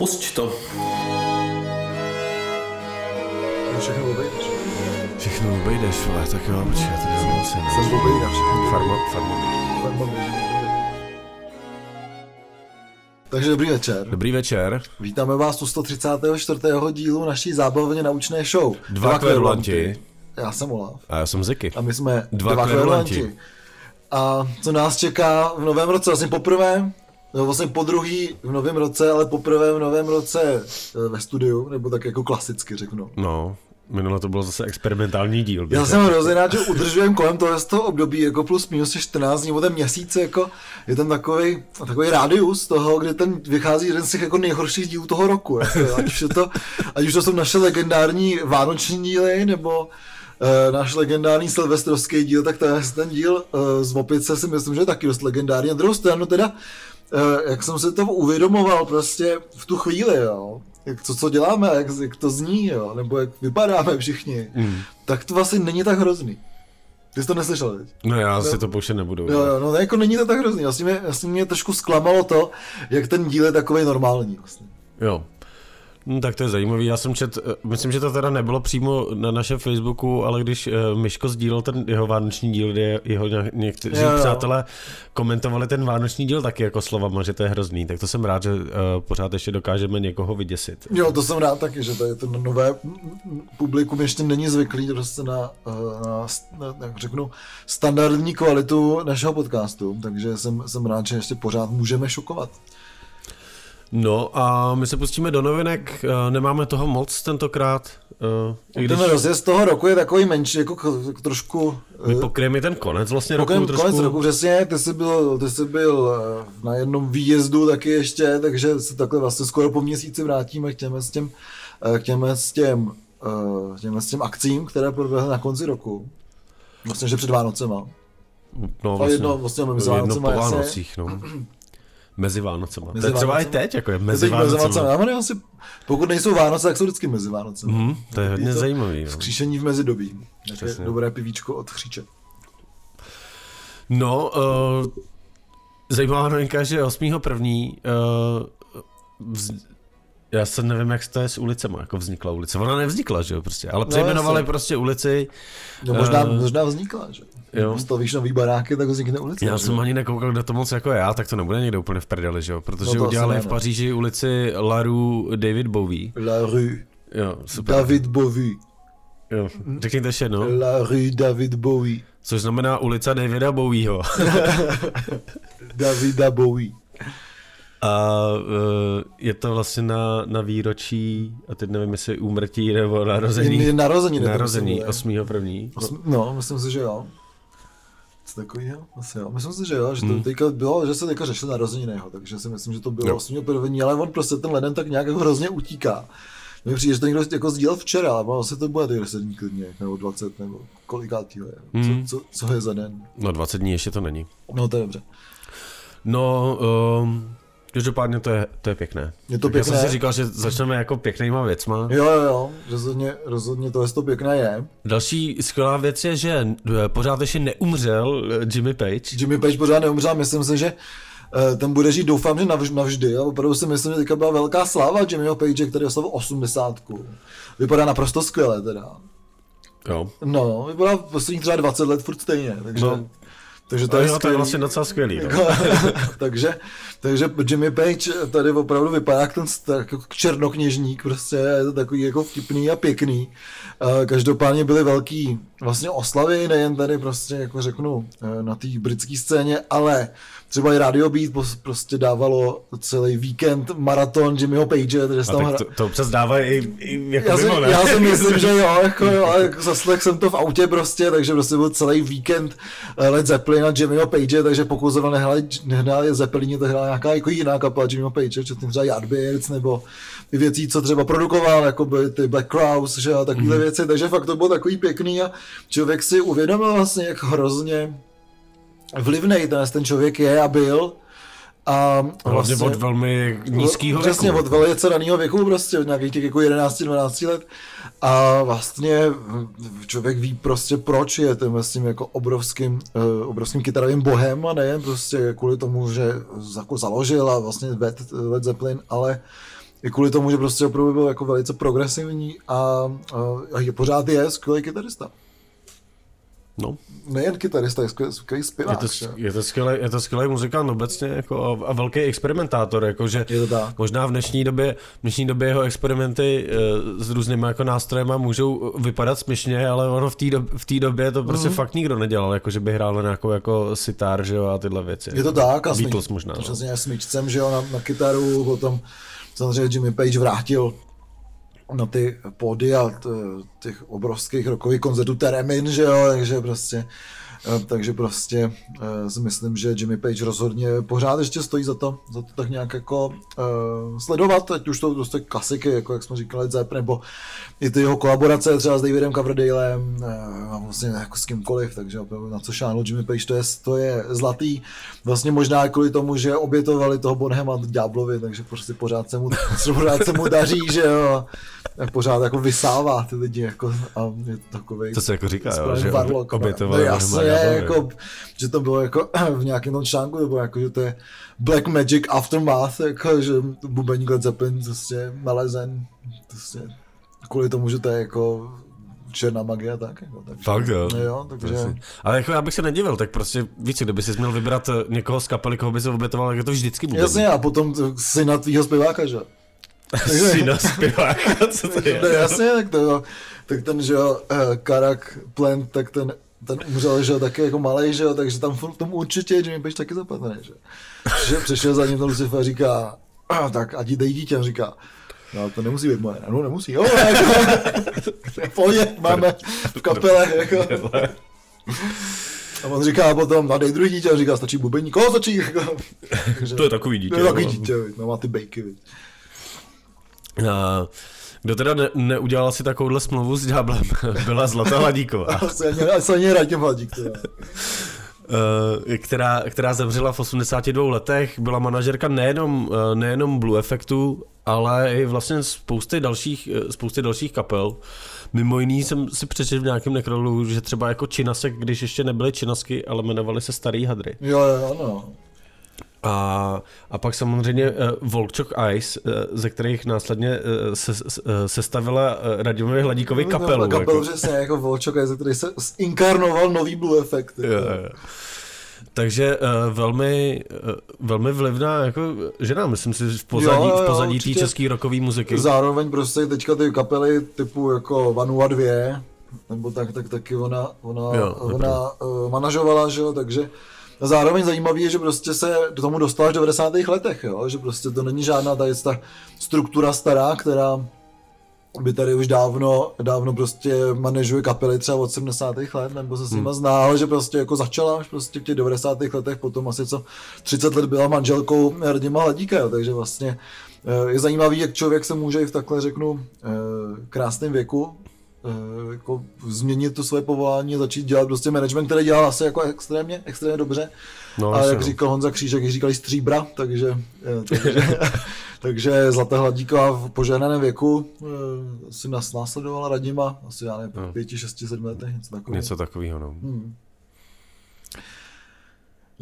Pusť to. Všechno obejdeš. Všechno obejdeš, vole, tak jo, počkej, já tady musím. Jsem obejde všechno. Farma, farma. Takže dobrý večer. Dobrý večer. Vítáme vás u 134. dílu naší zábavně naučné show. Dva kverulanti. Já jsem Olaf. A já jsem Ziky. A my jsme Dva dva, kverulanti. A co nás čeká v novém roce? Vlastně poprvé, no vlastně po druhý v novém roce, ale poprvé v novém roce eh, ve studiu, nebo tak jako klasicky řeknu. No, minule to bylo zase experimentální díl. Já jsem hrozně rád, že udržujeme kolem toho, z toho období jako plus minus 14 dní, nebo ten měsíc, jako je tam takový, takový rádius toho, kdy ten vychází jeden z těch jako nejhorších dílů toho roku. Jako, ať, už je to, ať už to jsou naše legendární vánoční díly, nebo Uh, náš legendární silvestrovský díl, tak ten, ten díl uh, z Opice si myslím, že je taky dost legendární. Na druhou stranu teda, uh, jak jsem se to uvědomoval prostě v tu chvíli, jo, jak to, co děláme, jak, jak to zní, jo, nebo jak vypadáme všichni, mm. tak to vlastně není tak hrozný. Ty jsi to neslyšel, teď? No já si to pouštět nebudu. Jo, jo, no jako není to tak hrozný. Vlastně mě, vlastně mě trošku zklamalo to, jak ten díl je takový normální. Vlastně. jo. No, tak to je zajímavý. Já jsem čet, eh, myslím, že to teda nebylo přímo na našem Facebooku, ale když uh, Myško sdílel ten jeho vánoční díl, kde jeho ně- někteří Jo, jo. přátelé komentovali ten vánoční díl taky jako slovama, že to je hrozný, tak to jsem rád, že uh, pořád ještě dokážeme někoho vyděsit. Jo, to jsem rád taky, že to je to nové publikum ještě není zvyklý prostě na, eh, na, na jak řeknu, standardní kvalitu našeho podcastu, takže jsem, jsem rád, že ještě pořád můžeme šokovat. No a my se pustíme do novinek, eh, nemáme toho moc tentokrát, i když Ten rozjezd toho roku je takový menší, jako k- trošku... my eh, pokryjeme i ten konec vlastně roku Konec, trošku. konec roku, přesně, ty jsi byl, ty jsi byl na jednom výjezdu taky ještě, takže se takhle vlastně skoro po měsíci vrátíme k těm, s těm, k těm, s těm, k těm, s těm akcím, které proběhly na konci roku. Vlastně, že před Vánocema. No, A jedno, vlastně jedno po. Vánocích, no. Mezi Vánocema. Mezi to je třeba i Vánocema. teď, jako je Teď mezi Vánocema. Já mám asi, pokud nejsou Vánoce, tak jsou vždycky mezi Vánocema. Mhm, to je hodně to zajímavý. No. Vzkříšení v mezidobí. Přesně. dobré pivíčko od chříče. No, uh, zajímavá novinka, že 8.1. Uh, vz... Já se nevím, jak to je s ulicema, jako vznikla ulice. Ona nevznikla, že jo, prostě, ale přejmenovali jasně. prostě ulici. No možná, Eh, možná vznikla, že? jo. Postavíš nový baráky, tak vznikne ulice. Já že? jsem ani nekoukal, kdo to moc jako já, tak to nebude někde úplně v prdeli, že jo? Protože No udělali v no. Paříži ulici La Rue David Bowie. La rue Jo, super. David Bowie. Jo. Řekněte ještě jednou. La rue David Bowie. Což znamená ulica Davida Bowieho. Davida Bowie. A uh, je to vlastně na, na výročí, a teď nevím, jestli úmrtí nebo narození. Je narozeniny, to Narození myslím, 8. první. Osm- No, myslím si, že jo. Co takovýho? Asi jo. Myslím si, že jo, že to Hmm. teďka bylo, že se teďka řešil narozeniny jeho, takže si myslím, že to bylo Jo. 8. první, ale on prostě ten leden tak nějak jako hrozně utíká. Mně přijde, že to někdo jako sdílel včera, ale asi to bude těch 10 dní klidně, nebo 20, nebo kolikátýho je. Hmm. Co, co, co, je za den? No 20 dní ještě to není. No to je dobře. No, um, každopádně to je, to je pěkné. Je to Tak Já pěkné. jsem si říkal, že začneme jako pěknýma věcma. Jo, jo, jo, rozhodně, rozhodně to, to pěkné je. Další skvělá věc je, že eh, pořád ještě neumřel eh, Jimmy Page. Jimmy Page pořád neumřel, myslím si, že eh, ten bude žít, doufám, že navž, navždy. A opravdu si myslím, že teďka byla velká sláva Jimmyho Page, který oslavil 80. Vypadá naprosto skvěle teda. Jo. No, vypadá posledních třeba 20 let furt stejně, takže, No. Takže to je, je, to je vlastně docela skvělý. No. takže, takže Jimmy Page tady opravdu vypadá jak ten st- jako černokněžník, prostě je to takový jako vtipný a pěkný. Každopádně byly velký vlastně oslavy, nejen tady prostě jako řeknu eh, na té britské scéně, ale třeba i Radio Beat prostě dávalo celý víkend maraton Jimmyho Page, takže A tam hra... to, to občas dávají i, i jako Já si, mimo, ne? já si myslím, že jo, jako jo, ale jako zaslech jsem to v autě prostě, takže prostě byl celý víkend eh, Led Zeppelin a Jimmyho Page, takže pokud zrovna nehráli, nehráli Zeppelini, to hrála nějaká jako jiná kapela Jimmyho Page, včetně třeba Yardbirds, nebo ty věcí, co třeba produkoval, jako byly ty Black Crowes, že a takovéhle Mhm. věci, takže fakt to bylo takový pěkný a člověk si uvědomil vlastně, jak hrozně vlivnej ten, ten člověk je a byl. A Hlavně od velmi nízkého věku. Přesně, od velice raného věku, prostě od nějakých těch jako 11-12 let. A vlastně člověk ví prostě proč je tím s tím jako obrovským, uh, obrovským kytarovým bohem a nejen prostě kvůli tomu, že jako založil a vlastně ved Led Zeppelin, ale i kvůli tomu, že prostě opravdu byl jako velice progresivní a, a, a je, pořád je skvělý kytarista. No. Nejen kytarista, je skvělý, skvělý zpěvák. Je to, je to, skvělý, je to skvělý muzikant obecně jako a, a velký experimentátor, jakože je to tak. možná v dnešní době, v dnešní době jeho experimenty uh, s různými jako nástrojema můžou vypadat směšně, ale ono v té dob, v době to prostě mm. fakt nikdo nedělal, jako že by hrál na nějakou jako sitar, že jo, a tyhle věci. Je to tak, a Beatles možná. No. Přesně smyčcem, že jo, na, na kytaru, potom samozřejmě Jimmy Page vrátil na ty pódia těch obrovských rokových koncertů Teremin, že jo, takže prostě takže prostě uh, si myslím, že Jimmy Page rozhodně pořád ještě stojí za to, za to tak nějak jako uh, sledovat, ať už to prostě klasiky, jako jak jsme říkali, Zep, nebo i ty jeho kolaborace třeba s Davidem Coverdalem, uh, vlastně jako s kýmkoliv, takže opravdu na co šánu Jimmy Page, to je, to je zlatý. Vlastně možná kvůli tomu, že obětovali toho Bonhema Ďáblovi, takže prostě pořád se mu, pořád se mu daří, že jo, pořád jako vysává ty lidi, jako a je to takový. To se jako říká, jo, že obětovali no, jasně, je, jako, že to bylo jako v nějakém tom článku, nebo jako, že to je Black Magic Aftermath, jako, že bubeník Led Zeppelin prostě nalezen, prostě, kvůli tomu, že to je jako černá magie tak. Jako, takže, Fakt jo. jo takže... Ale jako já bych se nedivil, tak prostě víc, kdyby si měl vybrat eh, někoho z kapely, koho by se obětoval, jak je to vždycky bude. Jasně, a potom syna tvýho zpěváka, že? Syna zpěváka, co to je? No jasně, tak, to, tak ten, že jo, uh, Karak Plant, tak ten ten umřel, že jo, taky jako malý, že jo, takže tam v tom určitě Jimmy Page taky zapadne, že? Že přišel za ním ten Lucifer a říká, a, tak ať dej dítě, a říká, no to nemusí být moje, no nemusí, jo, jako, pohodě, máme v kapele, jako. A on říká potom, no dej druhý dítě, a říká, stačí bubení, koho stačí, jako. To je takový dítě. To je takový dítě, no má ty bejky, Uh, kdo teda ne, neudělal si takovouhle smlouvu s Ďáblem, byla Zlata Hladíková. Asi ani Radim Hladík. Uh, která, která zemřela v 82 letech, byla manažerka nejenom, uh, nejenom Blue Effectu, ale i vlastně spousty dalších, uh, spousty dalších kapel. Mimo jiný jsem si přečetl v nějakém nekrolu, že třeba jako Činasek, když ještě nebyly Činasky, ale jmenovali se Starý hadry. Jo, jo, ano. A, a pak samozřejmě uh, Volčok Ice, uh, ze kterých následně uh, se, se stavila uh, Radimovi Hladíkovi no, kapelu. No, kapelu jako. přesně, jako Volčok Ice, který se inkarnoval nový Blue Effect. Jako. Jo, jo. Takže uh, velmi, uh, velmi vlivná jako žena, myslím si, v pozadí, jo, jo, v pozadí té české rokové muziky. Zároveň prostě teďka ty kapely typu jako Vanua 2, nebo tak, tak taky ona, ona, jo, ona uh, manažovala, že jo, takže a zároveň zajímavé je, že prostě se do tomu dostala až v 90. letech, jo? že prostě to není žádná tady ta struktura stará, která by tady už dávno, dávno prostě manažuje kapely třeba od 70. let, nebo se s nima hmm. zná, ale že prostě jako začala až prostě v těch 90. letech, potom asi co 30 let byla manželkou Radima Hladíka, jo, takže vlastně eh, je zajímavý, jak člověk se může i v takhle řeknu eh, krásném věku jako změnit to své povolání začít dělat prostě management, který dělal asi jako extrémně, extrémně dobře. No, a jak no. říkal Honza Křížek, jak říkali stříbra, takže, eh, takže, takže Zlatá Hladíková v požádném věku eh, si nás následovala Radima, asi já nevím, no. pěti, šesti, sedmi letech, něco takového. Něco takového, no. Hmm.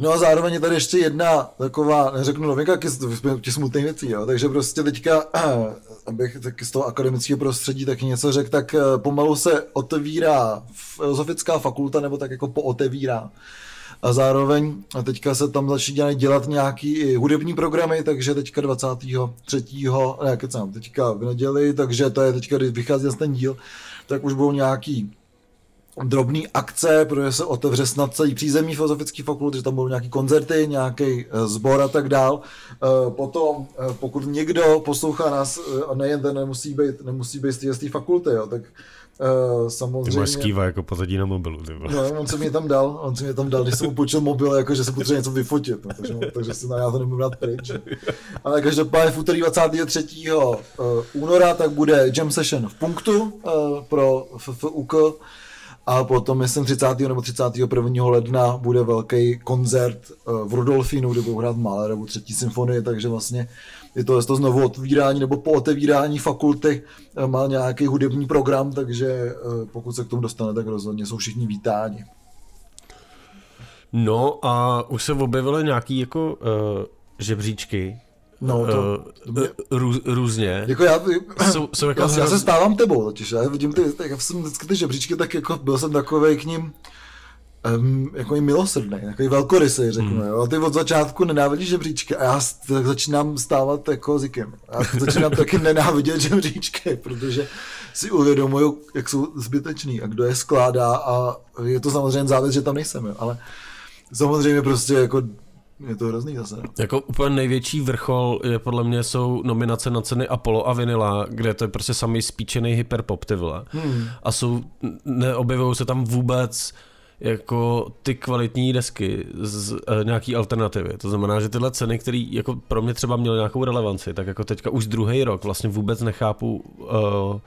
No a zároveň je tady ještě jedna taková, neřeknu novinka, těch smutných věcí, jo. takže prostě teďka, abych taky z toho akademického prostředí taky něco řekl, tak eh, pomalu se otevírá filozofická fakulta, nebo tak jako pootevírá. A zároveň a teďka se tam začínají dělat nějaký i hudební programy, takže teďka 23. ne, kecám, teďka v neděli, takže to je teďka, když vychází ten díl, tak už budou nějaký drobný akce, protože se otevře snad celý přízemí filozofický fakult, že tam budou nějaký koncerty, nějaký sbor eh, a tak dál. Eh, potom, eh, pokud někdo poslouchá nás, a nejen ten nemusí být, nemusí být z té fakulty, jo, tak Uh, samozřejmě. Ty máš skýva jako pozadí na mobilu, ty No, on se mě tam dal, on se mě tam dal, když jsem mu mobil, jako že se potřebuje něco vyfotit, no, takže, takže si, já to nemůžu dát pryč. Ale každopádně v úterý 23. února tak bude jam session v punktu uh, pro FFUK, a potom, myslím, 30. nebo 31. ledna bude velký koncert eh, v Rudolfínu, kde budou hrát Mahlerovu třetí symfonii, takže vlastně je to, je to znovu otvírání nebo po otevírání fakulty eh, má nějaký hudební program, takže eh, pokud se k tomu dostane, tak rozhodně jsou všichni vítáni. No a už se objevily nějaký jako uh, žebříčky No, to- eh, to mě- rů, různě. Jako já, Jsou, jsou jako já, já hroz- se stávám tebou totiž, já vidím ty, tak já jsem vždycky ty žebříčky, tak jako byl jsem takový k ním um, jako i milosrdný, takový velkorysý, řeknu, Hmm. mm. jo. A ty od začátku nenávidíš žebříčky a já tak začínám stávat jako zikem. Já začínám taky nenávidět žebříčky, protože si uvědomuju, jak jsou zbytečný a kdo je skládá a je to samozřejmě závěs, že tam nejsem, jo. ale samozřejmě prostě jako je to hrozný zase. no. Jako úplně největší vrchol je podle mě jsou nominace na ceny Apollo a Vinila, kde to je prostě samý spíčený hyperpop, ty vole. Hmm. A jsou, neobjevují se tam vůbec jako ty kvalitní desky z e, nějaký alternativy. To znamená, že tyhle ceny, které jako pro mě třeba měly nějakou relevanci, tak jako teďka už druhý rok vlastně vůbec nechápu, uh,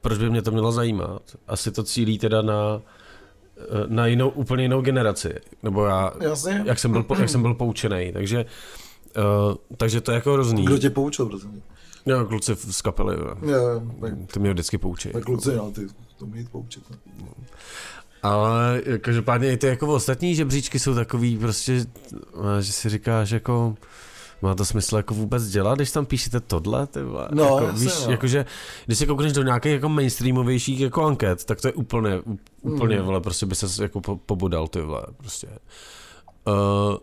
proč by mě to mělo zajímat. Asi to cílí teda na na jinou, úplně jinou generaci. Nebo já, Jasně. jak jsem byl, jak jsem byl poučený. Takže, uh, takže to je jako hrozný. Kdo tě poučil, prosím? Jo, kluci v- z kapely, jo. Jo, jo, tak, ty mě vždycky poučí. tak kluci, no, ty to mít poučit. No. Ale každopádně i ty jako ostatní žebříčky jsou takový prostě, eh, že si říkáš jako, má to smysl jako vůbec dělat, když tam píšete tohle, ty vole? No, jako, jasně, víš, no. jakože, když se koukneš do nějakých jako mainstreamovějších jako anket, tak to je úplně, úplně, Mm. vole, prostě by se jako po- pobodal, ty vole, prostě. Uh,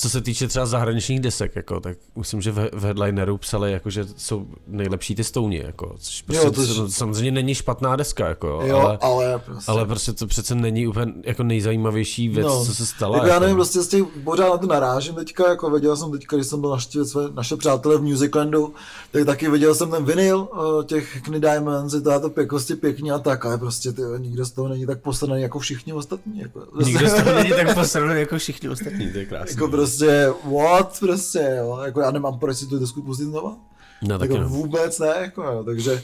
co se týče třeba zahraničních desek, jako, tak myslím, že v, v headlineru psali, jako, že jsou nejlepší ty stouni, jako, což prostě Jo, to- to, samozřejmě není špatná deska, jako, Jo, ale, ale prostě. ale prostě to přece není úplně jako nejzajímavější věc, No. co se stala. Jako já nevím, prostě z těch, pořád na to narážím teďka, jako viděl jsem teďka, když jsem byl naštívit své, naše přátelé v Musiclandu, tak taky viděl jsem ten vinyl uh, těch Hackney Diamonds, je to, pěkosti pěkně a tak, ale prostě ty, nikdo z toho není tak posledný jako všichni ostatní. Jako, Nikdo z toho není tak posraný jako všichni ostatní, to je krásné. jako prostě, what, prostě, jo, jako já nemám proč si tu desku pustit znova. no, taky Jako no. vůbec ne, jako jo, takže,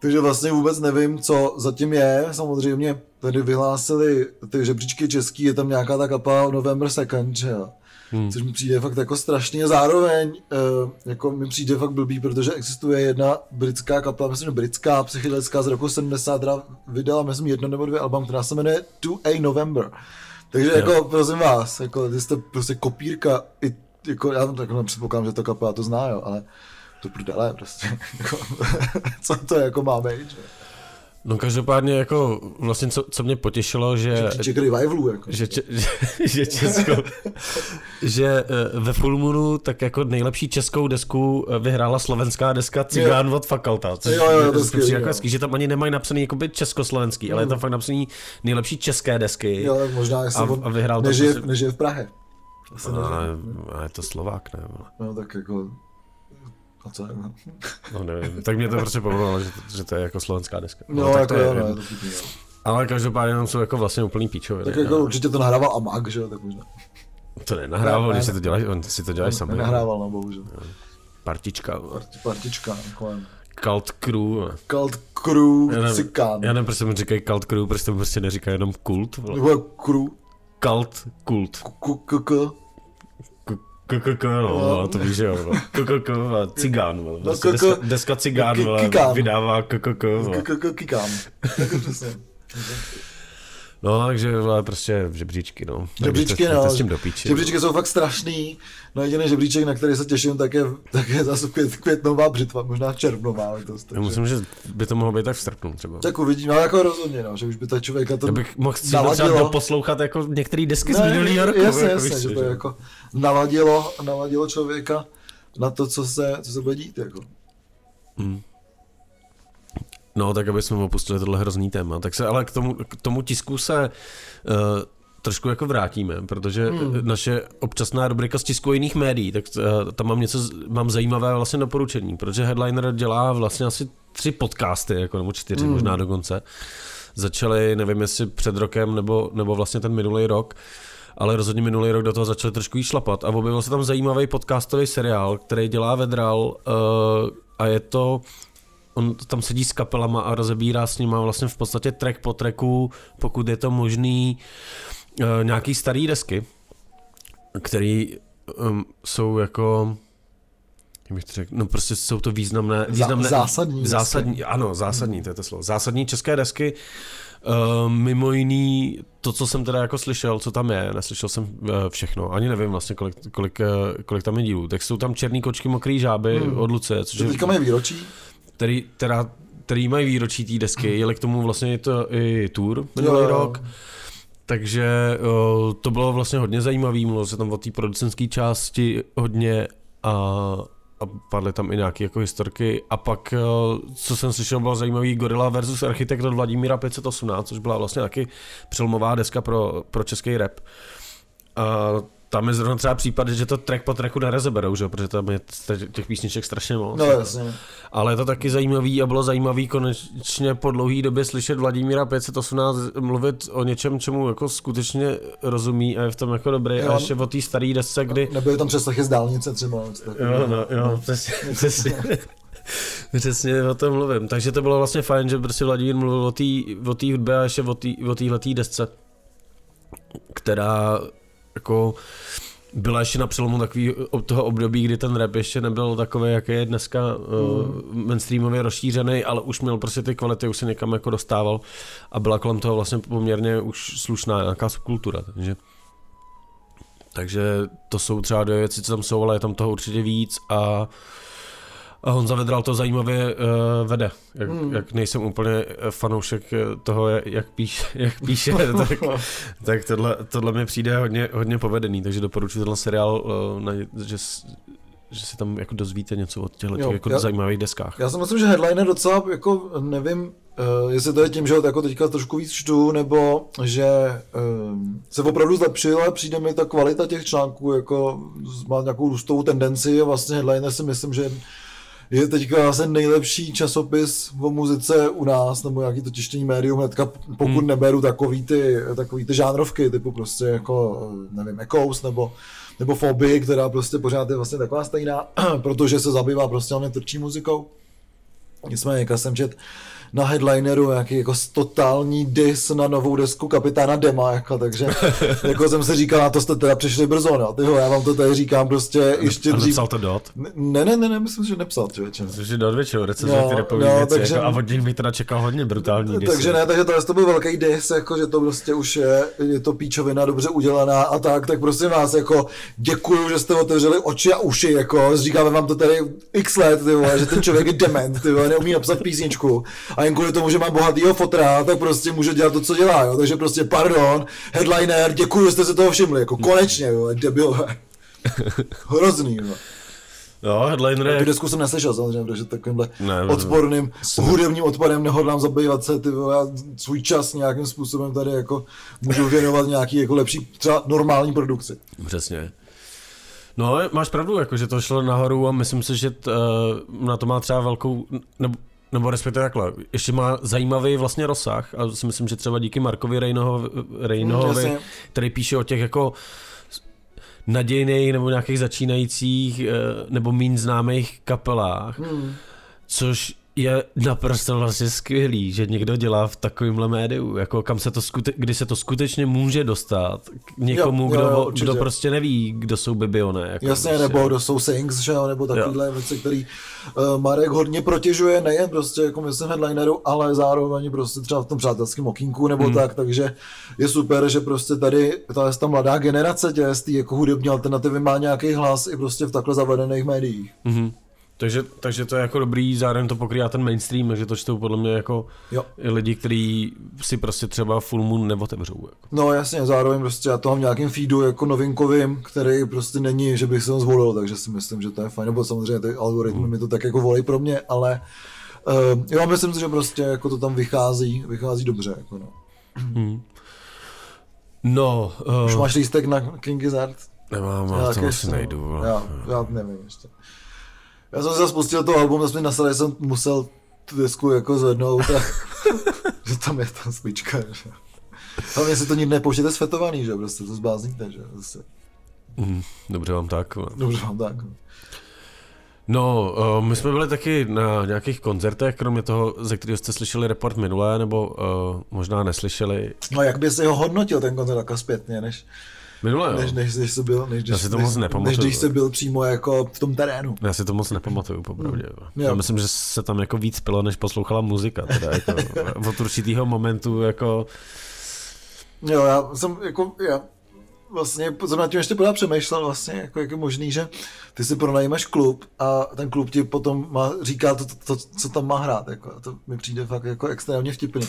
takže vlastně vůbec nevím, co zatím je. Samozřejmě tady vyhlásili ty žebříčky český, je tam nějaká ta kapela November Second, že jo. Hmm. Což mi přijde fakt jako strašně. A Zároveň uh, jako mi přijde fakt blbý, protože existuje jedna britská kapela, myslím, britská psychedelická z roku 70, která vydala, myslím, jedno nebo dvě album, která se jmenuje 2A November. Takže Jo. jako, prosím vás, jako, ty jste prostě kopírka, i, jako, já tak nepředpokládám, že ta kapela to zná, jo, ale to prdele prostě. Jako, co to jako má být, že? No každopádně jako vlastně co, co mě potěšilo, že, Příček revivalu, jako. že, če, že Česko, že eh, ve Full Moonu tak jako nejlepší českou desku eh, vyhrála slovenská deska Cigán od Fakulta, což Jo, jo, to přijde jako hezký, že tam ani nemají napsaný jakoby československý, ale je tam fakt napsaný nejlepší české desky. Jo, tak možná, jestli A- a vyhrál to nežije, prostě- nežije v Prahe. Asi a, je to Slovák, ne? No tak jako, a co, no, No nevím, tak mě to prostě povolalo, že, to- že to je jako slovenská deska. no tak jako to je, jo, no, je to vtipný, jo. Ale každopádně tam jsou jako vlastně úplný píčoviny. Tak jako určitě to nahrával Amag, že jo, tak možná. To nenahrával, Ne, ne, si to děláš, on si to děláš sami. Nenahrával, no, bohužel. Partička, Parti, partička, kolem. Cult Crew. Cult Crew, Já nevím, Cikán. já nevím, proč se mu říkají Cult Crew, proč se mu prostě neříká jenom kult. Nebo Crew, Cult, kult. KKK. KKK, no, vole, to víš, jo. KKK, vole, cigán, vole. Prostě No, deska, deska cigán, vydává KKK. KKK kikám. Jako přesně. No, takže vole, prostě žebříčky, no. Žebříčky, no. s tím do píči. Žebříčky jsou fakt strašný. No jediný žebříček, na který se těším, tak je, tak je zase květ, květnová břitva, možná červnová. Já Takže. myslím, že by to mohlo být tak v srpnu třeba. Tak uvidíme, ale jako rozhodně, no, že už by ta člověka to Já bych mohl si třeba naladilo. doposlouchat jako některé desky z minulého roku. Jasně, jako, jasně, že to jako naladilo, naladilo člověka na to, co se, co se bude dít. Jako. No, tak aby jsme opustili tohle hrozný téma. Tak se ale k tomu, k tomu tisku se uh, trošku jako vrátíme, protože hmm. naše občasná rubrika z tisku jiných médií, tak uh, tam mám něco, mám zajímavé vlastně doporučení, protože Headliner dělá vlastně asi tři podcasty, jako, nebo čtyři hmm. možná dokonce. Začali, nevím jestli před rokem, nebo, nebo vlastně ten minulý rok, ale rozhodně minulý rok do toho začali trošku jí šlapat a objevil se tam zajímavý podcastový seriál, který dělá Vedral uh, a je to on tam sedí s kapelama a rozebírá s nima vlastně v podstatě track po tracku, pokud je to možný, uh, nějaký starý desky, který um, jsou jako jak bych to řekl, no prostě jsou to významné, významné zásadní zásadní, desky. ano, zásadní, to je to slovo, zásadní české desky, Uh, mimo jiný, to, co jsem teda jako slyšel, co tam je, neslyšel jsem uh, všechno, ani nevím vlastně, kolik, kolik, uh, kolik tam je dílů, tak jsou tam černý kočky, mokrý žáby hmm. od Luce, což je... Teďka mají výročí? Který, teda, který mají výročí té desky, jeli k tomu vlastně to i tour minulý rok, takže uh, to bylo vlastně hodně zajímavý, mluvilo se tam o té producentské části hodně a a padly tam i nějaké jako historky. A pak, eh, co jsem slyšel, bylo zajímavý Gorilla versus Architekt od Vladimíra 518, což byla vlastně taky přelomová deska pro, pro český rap. A tam je zrovna třeba případ, že to track po tracku nerozeberou, že? protože tam je těch písniček strašně moc. No jasně. Ale je to taky zajímavý a bylo zajímavý konečně po dlouhé době slyšet Vladimíra 518 mluvit o něčem, čemu jako skutečně rozumí a je v tom jako dobrý. Jo. A ještě o té staré desce, kdy... Nebyly tam přeslechy z dálnice třeba. Jo, no, jo, no. přesně. přesně. Přesně o tom mluvím. Takže to bylo vlastně fajn, že prostě Vladimír mluvil o té o hudbě a ještě o téhleté desce, která jako byla ještě na přelomu takový toho období, kdy ten rap ještě nebyl takový, jaký je dneska mm. uh, mainstreamově rozšířený, ale už měl prostě ty kvality, už se někam jako dostával a byla kolem toho vlastně poměrně už slušná nějaká subkultura, takže takže to jsou třeba dvě věci, co tam jsou, ale je tam toho určitě víc a a Honza Vedral to zajímavě uh, vede. Jak, hmm. jak nejsem úplně eh, fanoušek eh, toho, jak, píš, jak píše, tak, tak tohle, tohle mi přijde hodně, hodně povedený, takže doporučuji tenhle seriál, uh, na, že, že si tam jako dozvíte něco o těchto jo, jako já, zajímavých deskách. Já si myslím, že headline je docela, jako nevím, uh, jestli to je tím, že ho jako teďka trošku víc čtu, nebo že uh, se opravdu zlepšil, přijde mi ta kvalita těch článků, jako má nějakou růstovou tendenci a vlastně headline si myslím, že je teďka vlastně nejlepší časopis o muzice u nás, nebo nějaký to tištění médium, hnedka pokud hmm. neberu takový ty, takový ty žánrovky, typu prostě jako, nevím, Echoes, nebo nebo Fobii, která prostě pořád je vlastně taková stejná, protože se zabývá prostě hlavně trčí muzikou. Nicméně, jak jsem čet, na headlineru nějaký jako totální dis na novou desku kapitána Dema, jako, takže jako jsem si říkal, na to jste teda přišli brzo, no, tyho, já vám to tady říkám prostě ještě a dřív. nepsal to Dot? Ne, ne, ne, ne, myslím, že nepsal, člověče. Myslím, že Dot většinou recenzuje no, ty repový no, věci, takže, jako, a od nich bych teda čekal hodně brutální disy. Takže ne, takže to, to byl velký dis, jako, že to prostě už je, je to píčovina dobře udělaná a tak, tak prosím vás, jako děkuju, že jste otevřeli oči a uši, jako říkáme vám to tady x let, ty vole, že ten člověk je dement, ty vole, neumí napsat písničku a jen kvůli tomu, že mám bohatýho fotra, tak prostě může dělat to, co dělá, jo. Takže prostě pardon, headliner, děkuji, že jste se toho všimli, jako konečně, jo, debil. Hrozný, jo. Jo, headliner je... Tu desku jsem neslyšel samozřejmě, protože takovýmhle ne, ne, odporným ne. hudebním odpadem nehodlám zabývat se, ty já svůj čas nějakým způsobem tady jako můžu věnovat nějaký jako lepší, třeba normální produkci. Přesně. No, máš pravdu, jako, že to šlo nahoru a myslím si, že t, uh, na to má třeba velkou, nebo nebo respektive takhle, ještě má zajímavý vlastně rozsah a si myslím, že třeba díky Markovi Rejnohovi, Rejnohovi mm, který píše o těch jako nadějných nebo nějakých začínajících eh, nebo méně známých kapelách, mm. což je naprosto vlastně skvělý, že někdo dělá v takovémhle médiu, jako kam se to skute- kdy se to skutečně může dostat k někomu, jo, jo, jo, kdo, kdo prostě neví, kdo jsou Bibioné. Jako Jasně, prostě. nebo kdo jsou Sings, že jo, nebo takovýhle věci, který uh, Marek hodně protěžuje, nejen prostě jako myslím headlineru, ale zároveň prostě třeba v tom přátelském okýnku nebo hmm. tak, takže je super, že prostě tady ta, ta mladá generace těch jako hudební alternativy má nějaký hlas i prostě v takhle zavedených médiích. Hmm. Takže, takže to je jako dobrý, zároveň to pokrývá ten mainstream, takže to čtou podle mě jako jo. lidi, kteří si prostě třeba Full Moon neotevřou. Jako. No jasně, zároveň prostě já to mám nějakým feedu jako novinkovým, který prostě není, že bych se ho zvolil, takže si myslím, že to je fajn, nebo samozřejmě ty algoritmy hmm. mi to tak jako volí pro mě, ale uh, jo, myslím si, že prostě jako to tam vychází, vychází dobře. Jako no. Hmm. No, uh... Už máš lístek na King Gizzard? Nemám, já to asi nejdu. Já, já nevím ještě. Já jsem se spustil to album, zase mi nasral, jsem musel tu desku jako zvednout a že tam je ta smyčka. Že? Hlavně si to nikdy nepouštěte svetovaný, že prostě to zbázníte, že zase. Mm, dobře vám tak. No. Dobře vám tak. No, uh, my jsme byli taky na nějakých koncertech, kromě toho, ze kterého jste slyšeli report minulé, nebo uh, možná neslyšeli. No jak by si ho hodnotil ten koncert jako zpětně, než Minule, jo. než, než, než jsi byl, než, Já si to moc než, nepamatuju. než když jsi byl přímo jako v tom terénu. Já si to moc nepamatuju, popravdě. Jo. Já myslím, že se tam jako víc pilo, než poslouchala muzika. Teda jako od určitého momentu jako... Jo, já jsem jako, já vlastně jsem nad tím ještě pořád přemýšlel vlastně, jako jak je možný, že ty si pronajímeš klub a ten klub ti potom má, říká to, to, to, co tam má hrát, jako, to mi přijde fakt jako extrémně vtipný.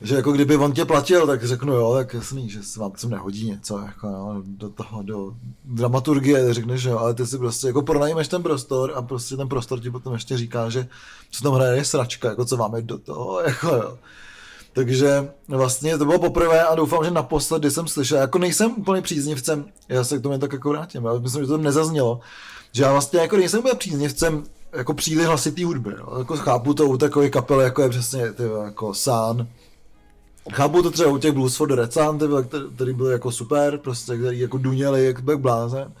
Že jako kdyby on tě platil, tak řeknu jo, tak jasný, že se vám to nehodí něco jako no, do toho, do dramaturgie, řekneš jo, ale ty si prostě jako pronajímeš ten prostor a prostě ten prostor ti potom ještě říká, že co tam hraje je sračka, jako co máme do toho, jako jo. Takže vlastně to bylo poprvé a doufám, že naposledy jsem slyšel, jako nejsem úplně příznivcem, já se k tomu jen tak jako vrátím, ale myslím, že to nezaznělo, že já vlastně jako nejsem úplně příznivcem jako příliš hlasitý hudby, no. jako chápu to u takové kapely, jako je přesně ty, jako Sun, Chápu to třeba u těch Blues for the Red Sun, ty, vole, který, byly jako super, prostě, který jako duněli jak jak blázen.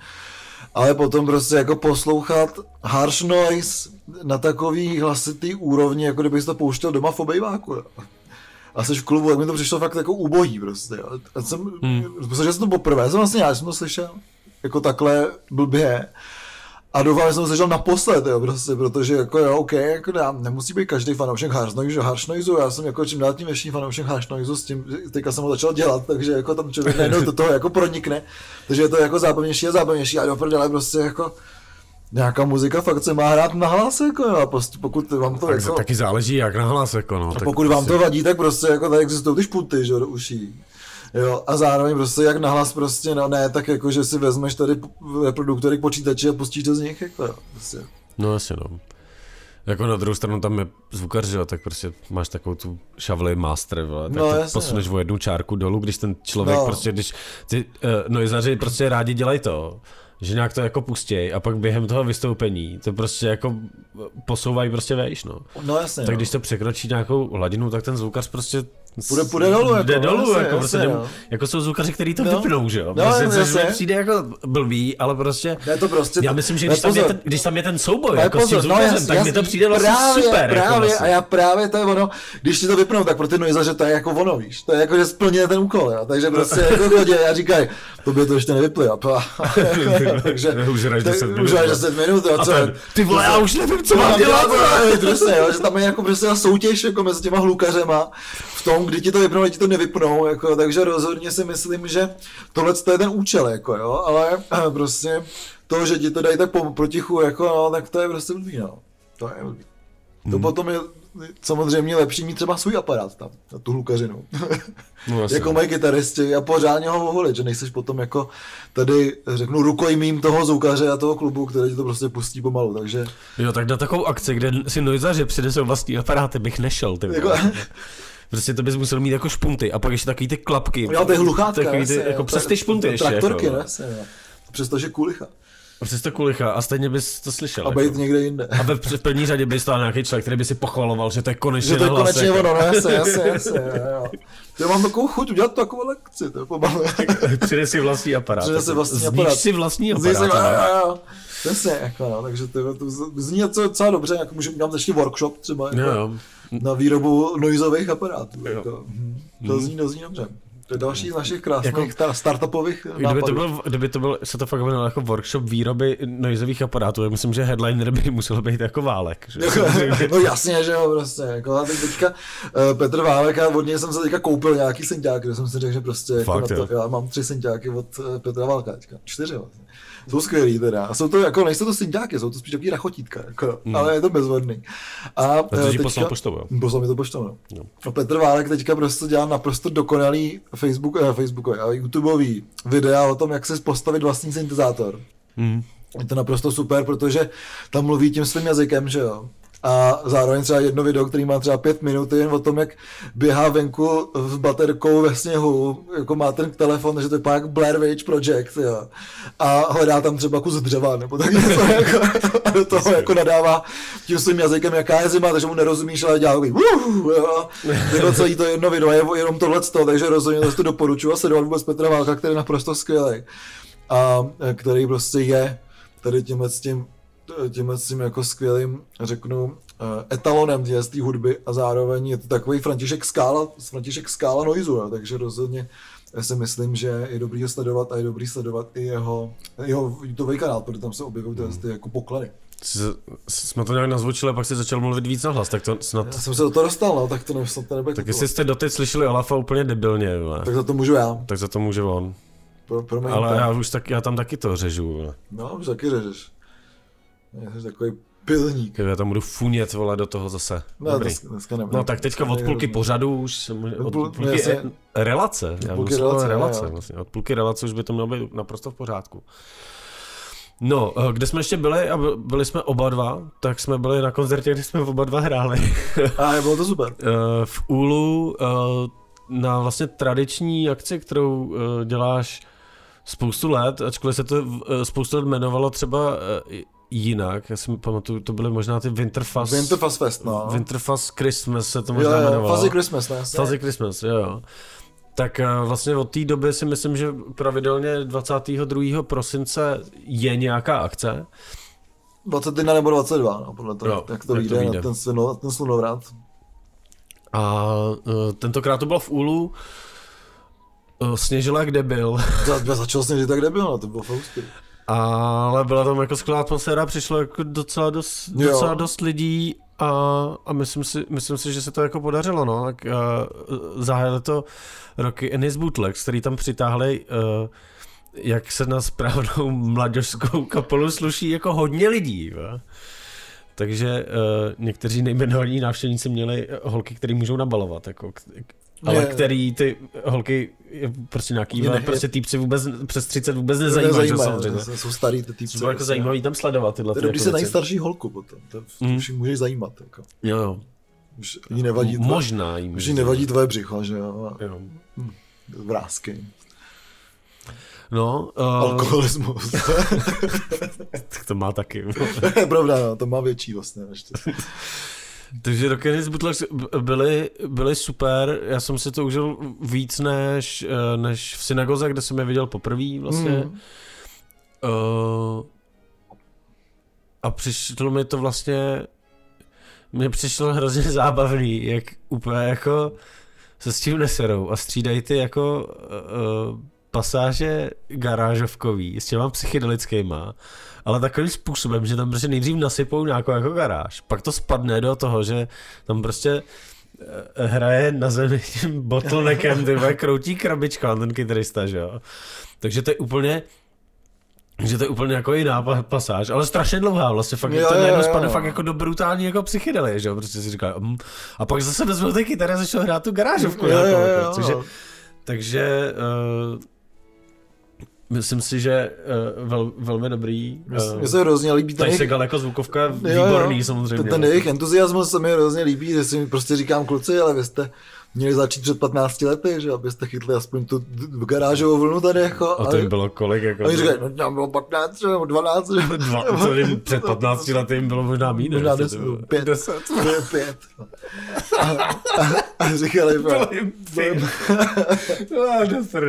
Ale potom prostě jako poslouchat harsh noise na takový hlasitý úrovni, jako kdybych to pouštěl doma v obejváku. jo. A jsi v klubu, tak mi to přišlo fakt jako ubohý prostě. jo. A jsem, hmm. že jsem to poprvé, jsem vlastně já jsem to slyšel, jako takhle blbě. A doufám, že jsem slyšel naposled, jo, prostě, protože jako jo, OK, jako já, nemusí být každý fanoušek harsh noise, já jsem jako čím dál tím větší fanoušek harsh noise, s tím, teďka jsem ho začal dělat, takže jako tam člověk najednou do toho jako pronikne, takže je to jako zábavnější a zábavnější a do prdele prostě jako nějaká muzika fakt se má hrát na hlas, jako jo, a prostě pokud vám to Tak, jako, taky záleží, jak nahlas, jako no. a tak pokud vám prostě- to vadí, tak prostě jako tady existují ty šputy, že do uší. Jo, a zároveň prostě jak nahlas prostě, no ne, tak jako, že si vezmeš tady reproduktory k počítači a pustíš to z nich, jako jo, prostě. No jasně, no. Jako na druhou stranu tam je zvukař, že jo, tak prostě máš takovou tu šavli master, vole, tak No, to jasně, posuneš o jednu čárku dolů, když ten člověk No. prostě, když ty uh, noizaři prostě rádi dělají to, že nějak to jako pustěj a pak během toho vystoupení to prostě jako posouvají prostě vejš, no. No jasně, Tak no. když to překročí nějakou hladinu, tak ten zvukař prostě Půjde- půjde dolů, jako, jde dolů, jasně, jako, jasně, prostě nem- no. jako jsou zvukaři, kteří to No. vypnou, že jo? No, Prostě, což jasně. mi přijde jako blbý, ale prostě... Ne, to prostě... Já myslím, že když tam, je pozor. ten, když tam je ten souboj jako s tím pozor, no, zvukařem, jas- tak mi jas- to přijde vlastně právě, super. Právě, jako vlastně. a já právě to je ono, když ti to vypnou, tak pro ty noizaře to je jako ono, víš. To je jako, že splně ten úkol, jo. Takže prostě jako chodě a říkají, to ještě nevypli, a pa. Takže Už hraješ tak 10 minut, Už hraješ no. 10 minut, jo, co? ty vole, já už nevím, co mám dělat. jo, že tam je jako prostě soutěž jako mezi těma hlukařema v tom, kdy ti to vypnou, ti to nevypnou, jako, takže rozhodně si myslím, že tohle je ten účel, jako, jo, ale prostě to, že ti to dají tak po, protichu, jako, no, tak to je prostě blbý, no. To je blbý. To Hmm. potom je samozřejmě lepší mít třeba svůj aparát tam, na tu hlukařinu. No, jako mají kytaristi a pořádně ho oholit, že nejseš potom jako tady, řeknu, rukojmím toho zvukaře a toho klubu, který ti to prostě pustí pomalu, takže Jo, tak na takovou akci, kde si noizaři přinesou vlastní aparáty, bych nešel, ty Jako-. Prostě to bys musel mít jako špunty a pak ještě takový ty klapky. Jo, ty hluchátka, Takový ty, jako přes ty špunty ještě. Traktorky, jako. ne? Přestože kulicha. Přes to kulicha a stejně bys to slyšel. A jako. být někde jinde. A ve v první řadě by stál nějaký člověk, který by si pochvaloval, že to je konečně Že to je hlas, konečně jako. ono, no jasně, jasně, jasně, jo, jo. Já mám takovou chuť udělat takovou lekci, to je pomalu. Přines si vlastní aparát. Přines si vlastní Zníš aparát. si vlastní Zní se- aparát. jo, jo. Přesně, jako no, takže to, to zní něco docela dobře, jako můžeme udělat ještě workshop třeba jako, Jo, jo. Na výrobu noizových aparátů. Jo. Jako, hm, to zní, to zní dobře. To je další z našich krásných jako, startupových Kdyby nápadů. to, byl, kdyby to byl, se to fakt jmenovalo jako workshop výroby noizových aparátů, tak myslím, že headliner by musel být jako válek. Že? no jasně, že jo, prostě. Jako, a teď teďka uh, Petr Válek a od něj jsem se teďka koupil nějaký senťák, kde jsem si řekl, že prostě jako Fakt, na to, já mám tři senťáky od uh, Petra Válka teďka. Čtyři vlastně. Jsou skvělý teda. A jsou to jako, nejsou to senťáky, jsou to spíš takový rachotítka, jako, hmm. ale je to bezvodný. A, to eh, ti poslal poštou, jo? Poslal mi to poštou, no. Jo. A Petr Válek teďka prostě dělá naprosto dokonalý Facebook, eh, Facebookový a YouTubeový videa o tom, jak se postavit vlastní syntezátor. Mm. Je to naprosto super, protože tam mluví tím svým jazykem, že jo. A zároveň třeba jedno video, který má třeba pět minut, je jen o tom, jak běhá venku s baterkou ve sněhu, jako má ten telefon, že to je pak Blair Witch Project, jo. A hledá tam třeba kus dřeva, nebo tak něco, jako, a do toho jako nadává tím svým jazykem, jaká je zima, takže mu nerozumíš, ale dělá takový. Jako celý to jedno video, je jenom tohle, takže rozhodně to doporučuji a sledovat vůbec Petra Válka, který je naprosto skvělý. A e, který prostě je tady tímhle s tím, tímhle s tím jako skvělým, řeknu, eh, etalonem té té hudby a zároveň je to takový František Skála, František Skála noizu, jo, takže rozhodně Já si myslím, že je dobrý ho sledovat a je dobrý sledovat i jeho, jeho YouTubeový kanál, protože tam se objevují ty, ty jako poklady. S- jsme to nějak nazvučili a pak si začal mluvit víc nahlas, tak to snad... Já jsem se do toho dostal, no, tak to, ne, snad to nebude Tak jestli jste doteď slyšeli Olafa úplně debilně, vole, Tak za to můžu já. tak za to může on. Pro, promiňte. Ale já už tak, já tam taky to řežu, vole. No, už taky řežeš. Jsi takový pilník. Já tam budu funět, vole, do toho zase. No, Dobrý. dneska, dneska. No tak teďka od půlky pořadu už od půl- půlky jasně. e, relace, já půlky půlky relace, relace, vlastně. od půlky relace už by to mělo být naprosto v pořádku. No, eh, kde jsme ještě byli a by- byli jsme oba dva, tak jsme byli na koncertě, kde jsme oba dva hráli. A bylo to super. Eh, v Úlu eh, na vlastně tradiční akci, kterou děláš spoustu let, ačkoliv se to spoustu let jmenovalo třeba jinak, já si pamatuju, to byly možná ty Winterfest, Winterfest Fest, no. Winterfest Christmas se to jo, možná jo, jmenovalo. Fuzzy Christmas, ne? jasně. Fuzzy Christmas, jo, jo. Tak eh, vlastně od té doby si myslím, že pravidelně 22. prosince je nějaká akce. 21 nebo 22, no, podle toho, Jo, jak to jak to vyjde, ten, sluno, ten slunovrat. A uh, tentokrát to bylo v Úlu. Uh, sněžilo jak debil, Za, začal že tak nebylo, no, to bylo fausty. Ale byla tam jako skvělá atmosféra, přišlo jako docela dost, Jo. docela dost lidí a, a myslím, si, myslím si, že se to jako podařilo, no. Tak uh, zahájili to roky Ennis Bootlegs, který tam přitáhli uh, jak se na správnou mladožskou kapelu sluší jako hodně lidí. Va? Takže uh, někteří nejmenovaní návštěvníci měli holky, které můžou nabalovat, jako, ale Je. který ty holky je prostě nějaký, ne- prostě týpci vůbec přes 30 vůbec nezajímají, že samozřejmě. Jsou, jsou starý ty týpci. To bylo jako zajímavý tam sledovat tyhle To ty jako se najít starší holku potom, to, to Mm. už jí můžeš zajímat. Jako. Jo, jo. Už jí nevadí, tvoje, Možná jim. už jí nevadí tvoje břicho, že jo, Jo. vrázky, No, uh, alkoholismus. tak to má taky. to je pravda, no, to má větší vlastně. Ještě. Takže Rock and Roll Bootlegs byly, byly super, já jsem si to užil víc než, eh, než v synagoze, kde jsem je viděl poprvé vlastně. Mm. Uh, a přišlo mi to vlastně, mně přišlo hrozně zábavný, jak úplně jako se s tím neserou a střídají ty jako uh, pasáže garážovkový s těma psychedelickýma, ale takovým způsobem, že tam prostě nejdřív nasypou nějakou jako garáž, pak to spadne do toho, že tam prostě eh, hraje na zemi tím bottleneckem, ty kroutí krabička, ten kytarista, že jo. Takže to je úplně, že to je úplně jako jiná pa- pasáž, ale strašně dlouhá, vlastně fakt, Jo, to najednou spadne fakt jako do brutální jako psychedelie, že jo, prostě si říká, mm. a pak zase vezmou ty kytary a začnou hrát tu garážovku Jo, nějakou, jo, jako, jo. takže, takže uh, myslím si, že uh, vel, velmi dobrý. Mně se hrozně líbí ten Tady se jejich, jako zvukovka Jo, výborný jo. samozřejmě. ten, ten jejich entuziasmus se mi hrozně líbí, že si mi prostě říkám kluci, ale vy jste měli začít před 15 lety, že abyste chytli aspoň tu garážovou vlnu tady, jako. a to jim bylo kolik? Jako, a oni říkají, no tam bylo 15, že, nebo 12, že? Dva, to jim před 15 lety jim bylo možná méně. Možná ještě, 10, ty vole. 5, 10. 5, 5. A, a, a říkali, Bylo jim.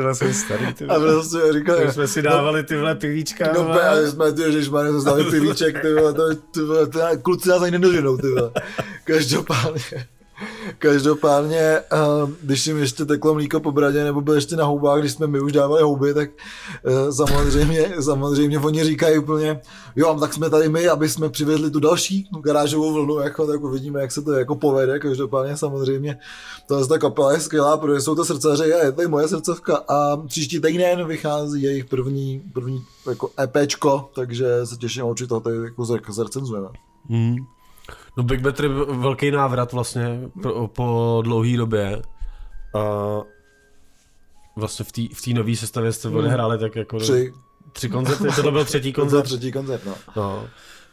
No, jsou starý. Ty a prostě říkali, Tak jsme si dávali tyhle pivíčka. No, právě jsme, ty ježišmarja, jsme znali pivíček, ty to, ty vole, to, kluci nás ani nedoženou, ty. Každopádně, každopádně, uh, když jim ještě teklo mlíko po bradě, nebo byl ještě na houbách, když jsme my už dávali houby, tak uh, samozřejmě, samozřejmě oni říkají úplně, jo, tak jsme tady my, aby jsme přivezli tu další garážovou vlnu, jako, tak uvidíme, jak se to jako povede, každopádně samozřejmě, to ta kapela je skvělá, protože jsou to srdcaři a je to i moje srdcovka a příští týden vychází jejich první, první jako EPčko, takže se těším určitě toho tady jako zr- zrecenzujeme. Hmm. No Big Battery velký návrat vlastně po, po dlouhé době. A vlastně v té v nové sestavě jste odehráli tak jako Tři, tři koncerty, to byl třetí koncert. třetí koncert, no. No.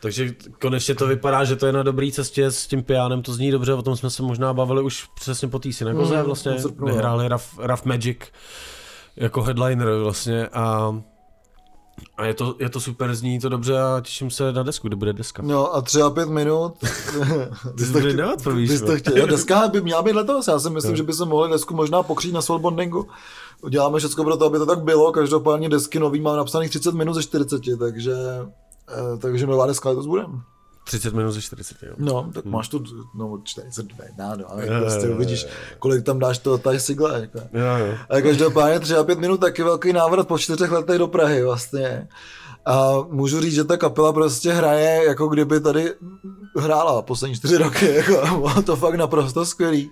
Takže konečně to vypadá, že to je na dobré cestě s tím pianem, to zní dobře, o tom jsme se možná bavili už přesně po té synagoze, Mm, vlastně vyhráli Rough, Rough Magic jako headliner vlastně a, a je, to, je to super, zní to dobře a těším se na desku, kde bude deska. No a tři a pět minut. Ty jsi to neodpovíš, Ty jsi to no. chtěl. Jo, deska by měla být letos. Já si myslím, Jo. že by se mohli desku možná pokřít na Soulbondingu. Uděláme všechno pro to, aby to tak bylo. Každopádně desky nový mám napsaných 30 minut ze 40, takže, eh, takže nová deska letos bude. 30 minut ze 40, jo. No, tak máš tu, no 41, no, ale prostě uvidíš, kolik tam dáš toho tady sigla. Jako. Jo, jo. A každopádně 3 a 5 minut taky velký návrat po čtyřech letech do Prahy vlastně. A můžu říct, že ta kapela prostě hraje, jako kdyby tady hrála poslední čtyři roky. Jako, bylo to fakt naprosto skvělý.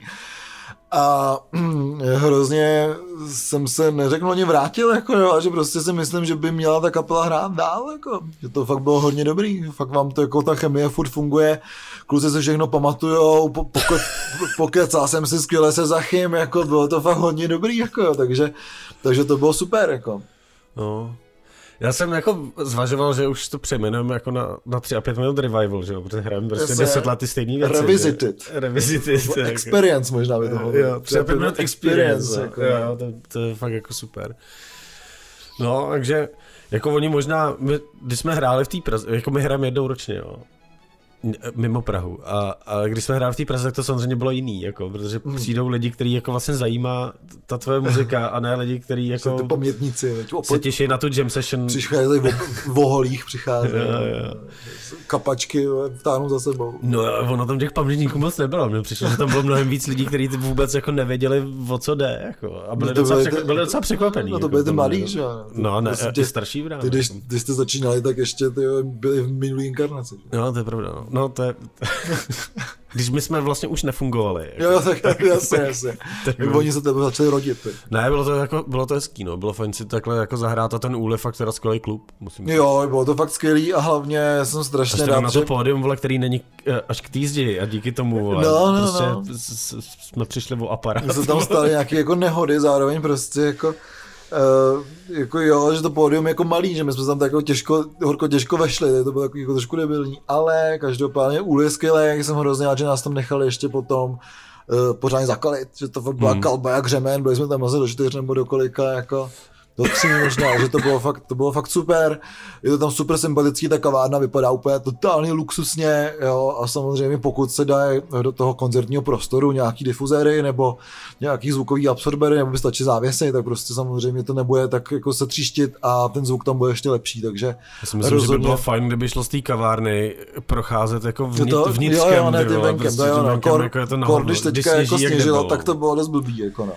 A hrozně jsem se neřekl ani vrátil, jako jo, a že prostě si myslím, že by měla ta kapela hrát dál, jako, že to fakt bylo hodně dobrý, fakt vám to jako ta chemie furt funguje, kluci se všechno pamatujou, po, pokud, pokecál jsem si skvěle se Zachym, jako bylo to fakt hodně dobrý, jako jo, takže, takže to bylo super, jako. No, já jsem jako zvažoval, že už to přejmenujeme jako na, na 3 a 5 minut revival, že jo, protože hrajeme prostě Jasně. 10 let ty stejný věci. Revisited. Že? Revisited. jako. Experience možná by to bylo. Jo, 3 a 5 minut experience. jako. Jako, jo, to, to, je fakt jako super. No, takže jako oni možná, my, když jsme hráli v té Praze, jako my hrajeme jednou ročně, jo, mimo Prahu. A, a když jsme hráli v té Praze, tak to samozřejmě bylo jiný, jako, protože Hmm. přijdou lidi, který jako vlastně zajímá ta tvoje muzika a ne lidi, který Jako... jako Ty pamětníci, se těší na tu jam session. přicházejí v, oholích, přicházejí. Jo, jo. Kapačky vtáhnou za sebou. No a ono tam těch pamětníků moc nebylo, mně přišlo, že tam bylo mnohem víc lidí, kteří vůbec jako nevěděli, o co jde, jako, a byli, No to docela, překva- ty- byli docela překvapený. No to jako, byli ty tomu, mladý, no. že jo. No, ne, Prostě i starší vrát. Ty, když, když jste začínali, tak ještě ty byli v minulý inkarnaci. No, to je pravda, no. No to je... když my jsme vlastně už nefungovali. Jako. Jo, jo, tak jasně, jasně. Tak Tak oni se tebe začali rodit. Ne, bylo to, jako, bylo to hezký, no. Bylo fajn si takhle jako zahrát a ten úle fakt teda skvělý klub, musím říct. Jo, bylo to fakt skvělý a hlavně jsem strašně Prostě na rád, to že... pódium, vole, který není eh, až k týzdi a díky tomu, vole, No, no, prostě no. s- s- jsme přišli o aparát. Že se tam staly nějaké jako nehody, zároveň prostě jako Uh, jako jo, že to pódium je jako malý, že my jsme tam tak jako těžko, horko těžko vešli, tak to bylo takový jako trošku debilní, ale každopádně Uli je skvělý, jak jsem hrozně rád, že nás tam nechali ještě potom uh, pořádně zakalit, že to byla Hmm. kalba jak řemen, byli jsme tam asi do čtyř nebo do kolika, jako do tří možná, že to bylo fakt, to bylo fakt super, je to tam super sympatický, ta kavárna vypadá úplně totálně luxusně, jo, a samozřejmě pokud se dá do toho koncertního prostoru nějaký difuzéry nebo nějaký zvukový absorbery, nebo by stačí závěsy, tak prostě samozřejmě to nebude tak jako se tříštit a ten zvuk tam bude ještě lepší, takže Já si myslím, že by bylo fajn, kdyby šlo z té kavárny procházet jako vnit, to, vnitřkem, jo, jo, ne, venkem, prostě to jo, no, kor, jako je to na kor, když teďka jako sněží, jak sněžilo, tak to bylo dost blbý, jako no.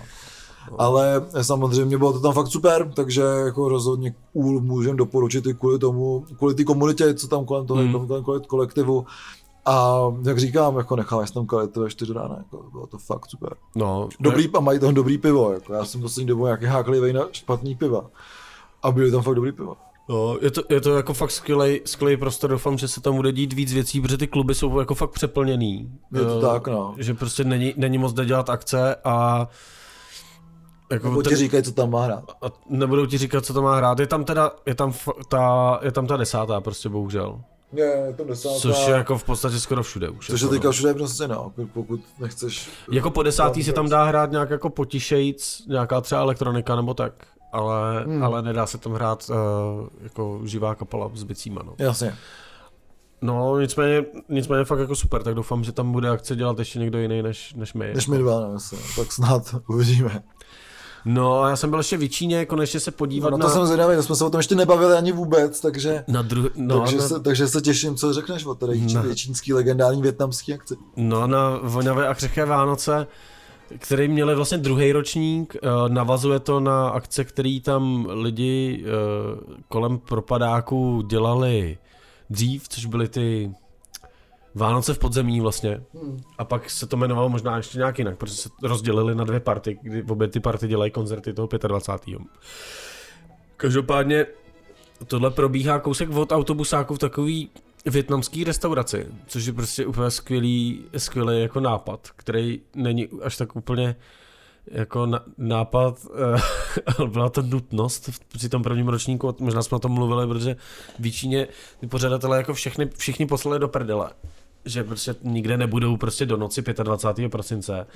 Ale samozřejmě bylo to tam fakt super, takže jako rozhodně cool můžem doporučit i kvůli tomu, kvůli té komunitě, co tam kolem toho, mm. kolem kolem kolektivu. A jak říkám, jako necháme tam kvalitu ve čtyři rána, jako bylo to fakt super. No, Dobrý, a mají tam dobrý pivo, jako já jsem poslední dobou nějaký háklivý na špatný piva. A byly tam fakt dobrý pivo. No, je to, je to jako fakt skvělý, skvělý prostor, doufám, že se tam bude dít víc věcí, protože ty kluby jsou jako fakt přeplněný. Je to Eh, tak, no. Že prostě není, není moc kde dělat akce a jako Nebo ti říkají, co tam má hrát. a nebudou ti říkat, co to má hrát. Je tam teda, je tam, f- ta, je tam ta desátá prostě bohužel. Je, je to desátá. Což je jako v podstatě skoro všude už. Což je jako, teďka no. všude prostě, no, pokud nechceš... Jako po desátý se tam dá hrát nějak jako potišejc, nějaká třeba elektronika nebo tak, ale, hmm. ale nedá se tam hrát uh, jako živá kapela s bicíma, no. Jasně. No, nicméně, nicméně fakt jako super, tak doufám, že tam bude akce dělat ještě někdo jiný než, než my. Než my dva, no, jasně. tak snad uvidíme. No, a já jsem byl ještě v Číně, konečně se podívat No, na... na to jsem zvědavý, to jsme se o tom ještě nebavili ani vůbec, takže, na dru... no, takže, na, se, takže se těším, co řekneš o tady Na- no. čínský legendární větnamský akci. no, na voňavé a křehké Vánoce, který měli vlastně druhý ročník, eh, navazuje to na akce, který tam lidi eh, kolem propadáku dělali dřív, což byly ty Vánoce v podzemí vlastně. A pak se to jmenovalo možná ještě nějak jinak, protože se rozdělili na dvě party, kdy obě ty party dělají koncerty toho 25. Každopádně tohle probíhá kousek od autobusáku v takový větnamský restauraci, což je prostě úplně skvělý, skvělý jako nápad, který není až tak úplně jako na, nápad, eh, ale byla to nutnost při tom prvním ročníku, možná jsme o tom mluvili, protože v Číně ty pořadatelé jako všechny, všichni poslali do prdele že prostě nikde nebudou prostě do noci 25. prosince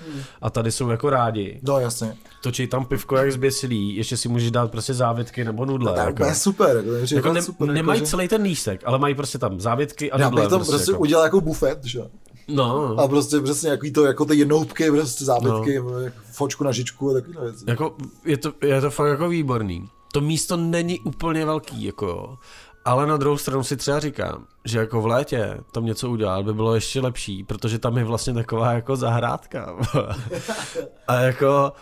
a tady jsou jako rádi. No jasně. Točí tam pivko jak zběsilý, ještě si můžeš dát prostě závětky nebo nudle. Tak jako. úplně super, jako, jako, ne, super. nemají jako, že- celý ten lístek, ale mají prostě tam závětky a Já nudle. bych tam prostě jako. udělal jako bufet, že? No, A prostě přesně jaký to, jako ty jednohubky, prostě zábytky, no. fočku na žičku a takové věci. jako je to, je to fakt jako výborný. To místo není úplně velký, jako jo. Ale na druhou stranu si třeba říkám, že jako v létě tam něco udělat by bylo ještě lepší, protože tam je vlastně taková jako zahrádka. a jako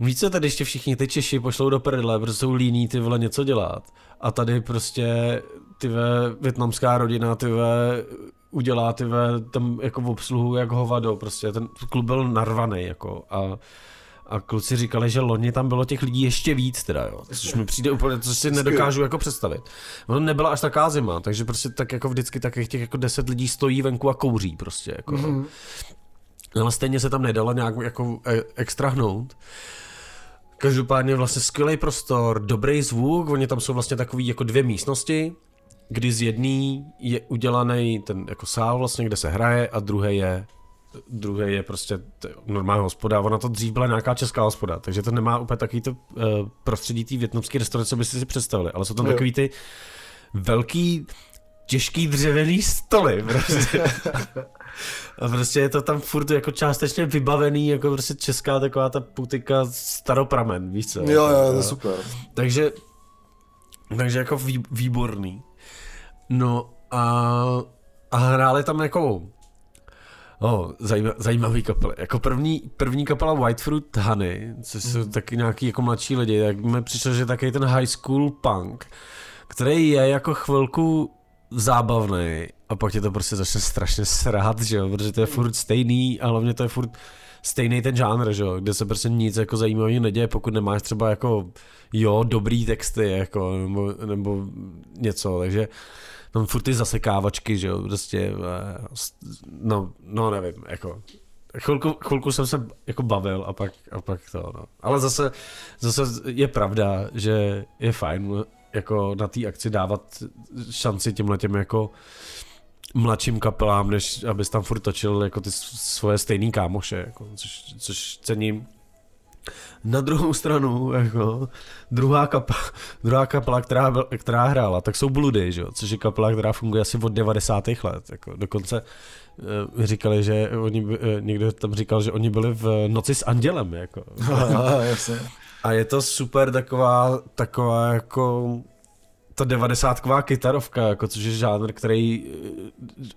Víš co, tady ještě všichni ty Češi pošlou do prdele, protože jsou líní ty vole něco dělat. A tady prostě ty ve větnamská rodina ty ve udělá ty ve tam jako v obsluhu jak hovado, prostě ten klub byl narvaný jako a a kluci říkali, že loni tam bylo těch lidí ještě víc teda, jo. Což mi přijde úplně, co si nedokážu jako představit. Ono nebyla až taková zima, takže prostě tak jako vždycky tak těch jako deset lidí stojí venku a kouří prostě, jako. Mm-hmm. Ale stejně se tam nedalo nějak jako e, extrahnout. Každopádně vlastně skvělý prostor, dobrý zvuk, oni tam jsou vlastně takový jako dvě místnosti, kdy z jedné je udělaný ten jako sál vlastně, kde se hraje a druhé je druhý je prostě normální hospoda, ona to dřív byla nějaká česká hospoda, takže to nemá úplně takový to uh, prostředí té větnamské restaurace, co byste si představili, ale jsou tam jo. takový ty velký, těžký dřevěný stoly, prostě. A prostě je to tam furt jako částečně vybavený, jako prostě česká taková ta putika staropramen, víš co? Jo, jo, to je super. Takže, takže jako výborný. No a, a hráli tam jako Oh, zajímavý, zajímavý kapely. Jako první, první kapela Whitefruit Honey, což jsou mm. taky nějaký jako mladší lidi, tak mi přišlo, že taky ten high school punk, který je jako chvilku zábavný a pak tě to prostě začne strašně srát, že jo, protože to je furt stejný a hlavně to je furt stejný ten žánr, že jo, kde se prostě nic jako zajímavého neděje, pokud nemáš třeba jako jo, dobrý texty, jako, nebo, nebo něco, takže tam furt ty zasekávačky, že jo, prostě, eh, no, no nevím, jako, chvilku, chvilku jsem se jako bavil a pak, a pak to, no. Ale zase, zase je pravda, že je fajn jako na té akci dávat šanci těmhle těm jako mladším kapelám, než abys tam furt točil jako ty svoje stejný kámoše, jako, což, což cením. Na druhou stranu, jako, druhá, kapela, druhá kapela, která, která hrála, tak jsou Bludy, že? což je kapela, která funguje asi od 90. let. Jako, dokonce uh, říkali, že oni, uh, někdo tam říkal, že oni byli v Noci s andělem. Jako. A je to super taková, taková jako ta devadesátková kytarovka, jako, což je žánr, který,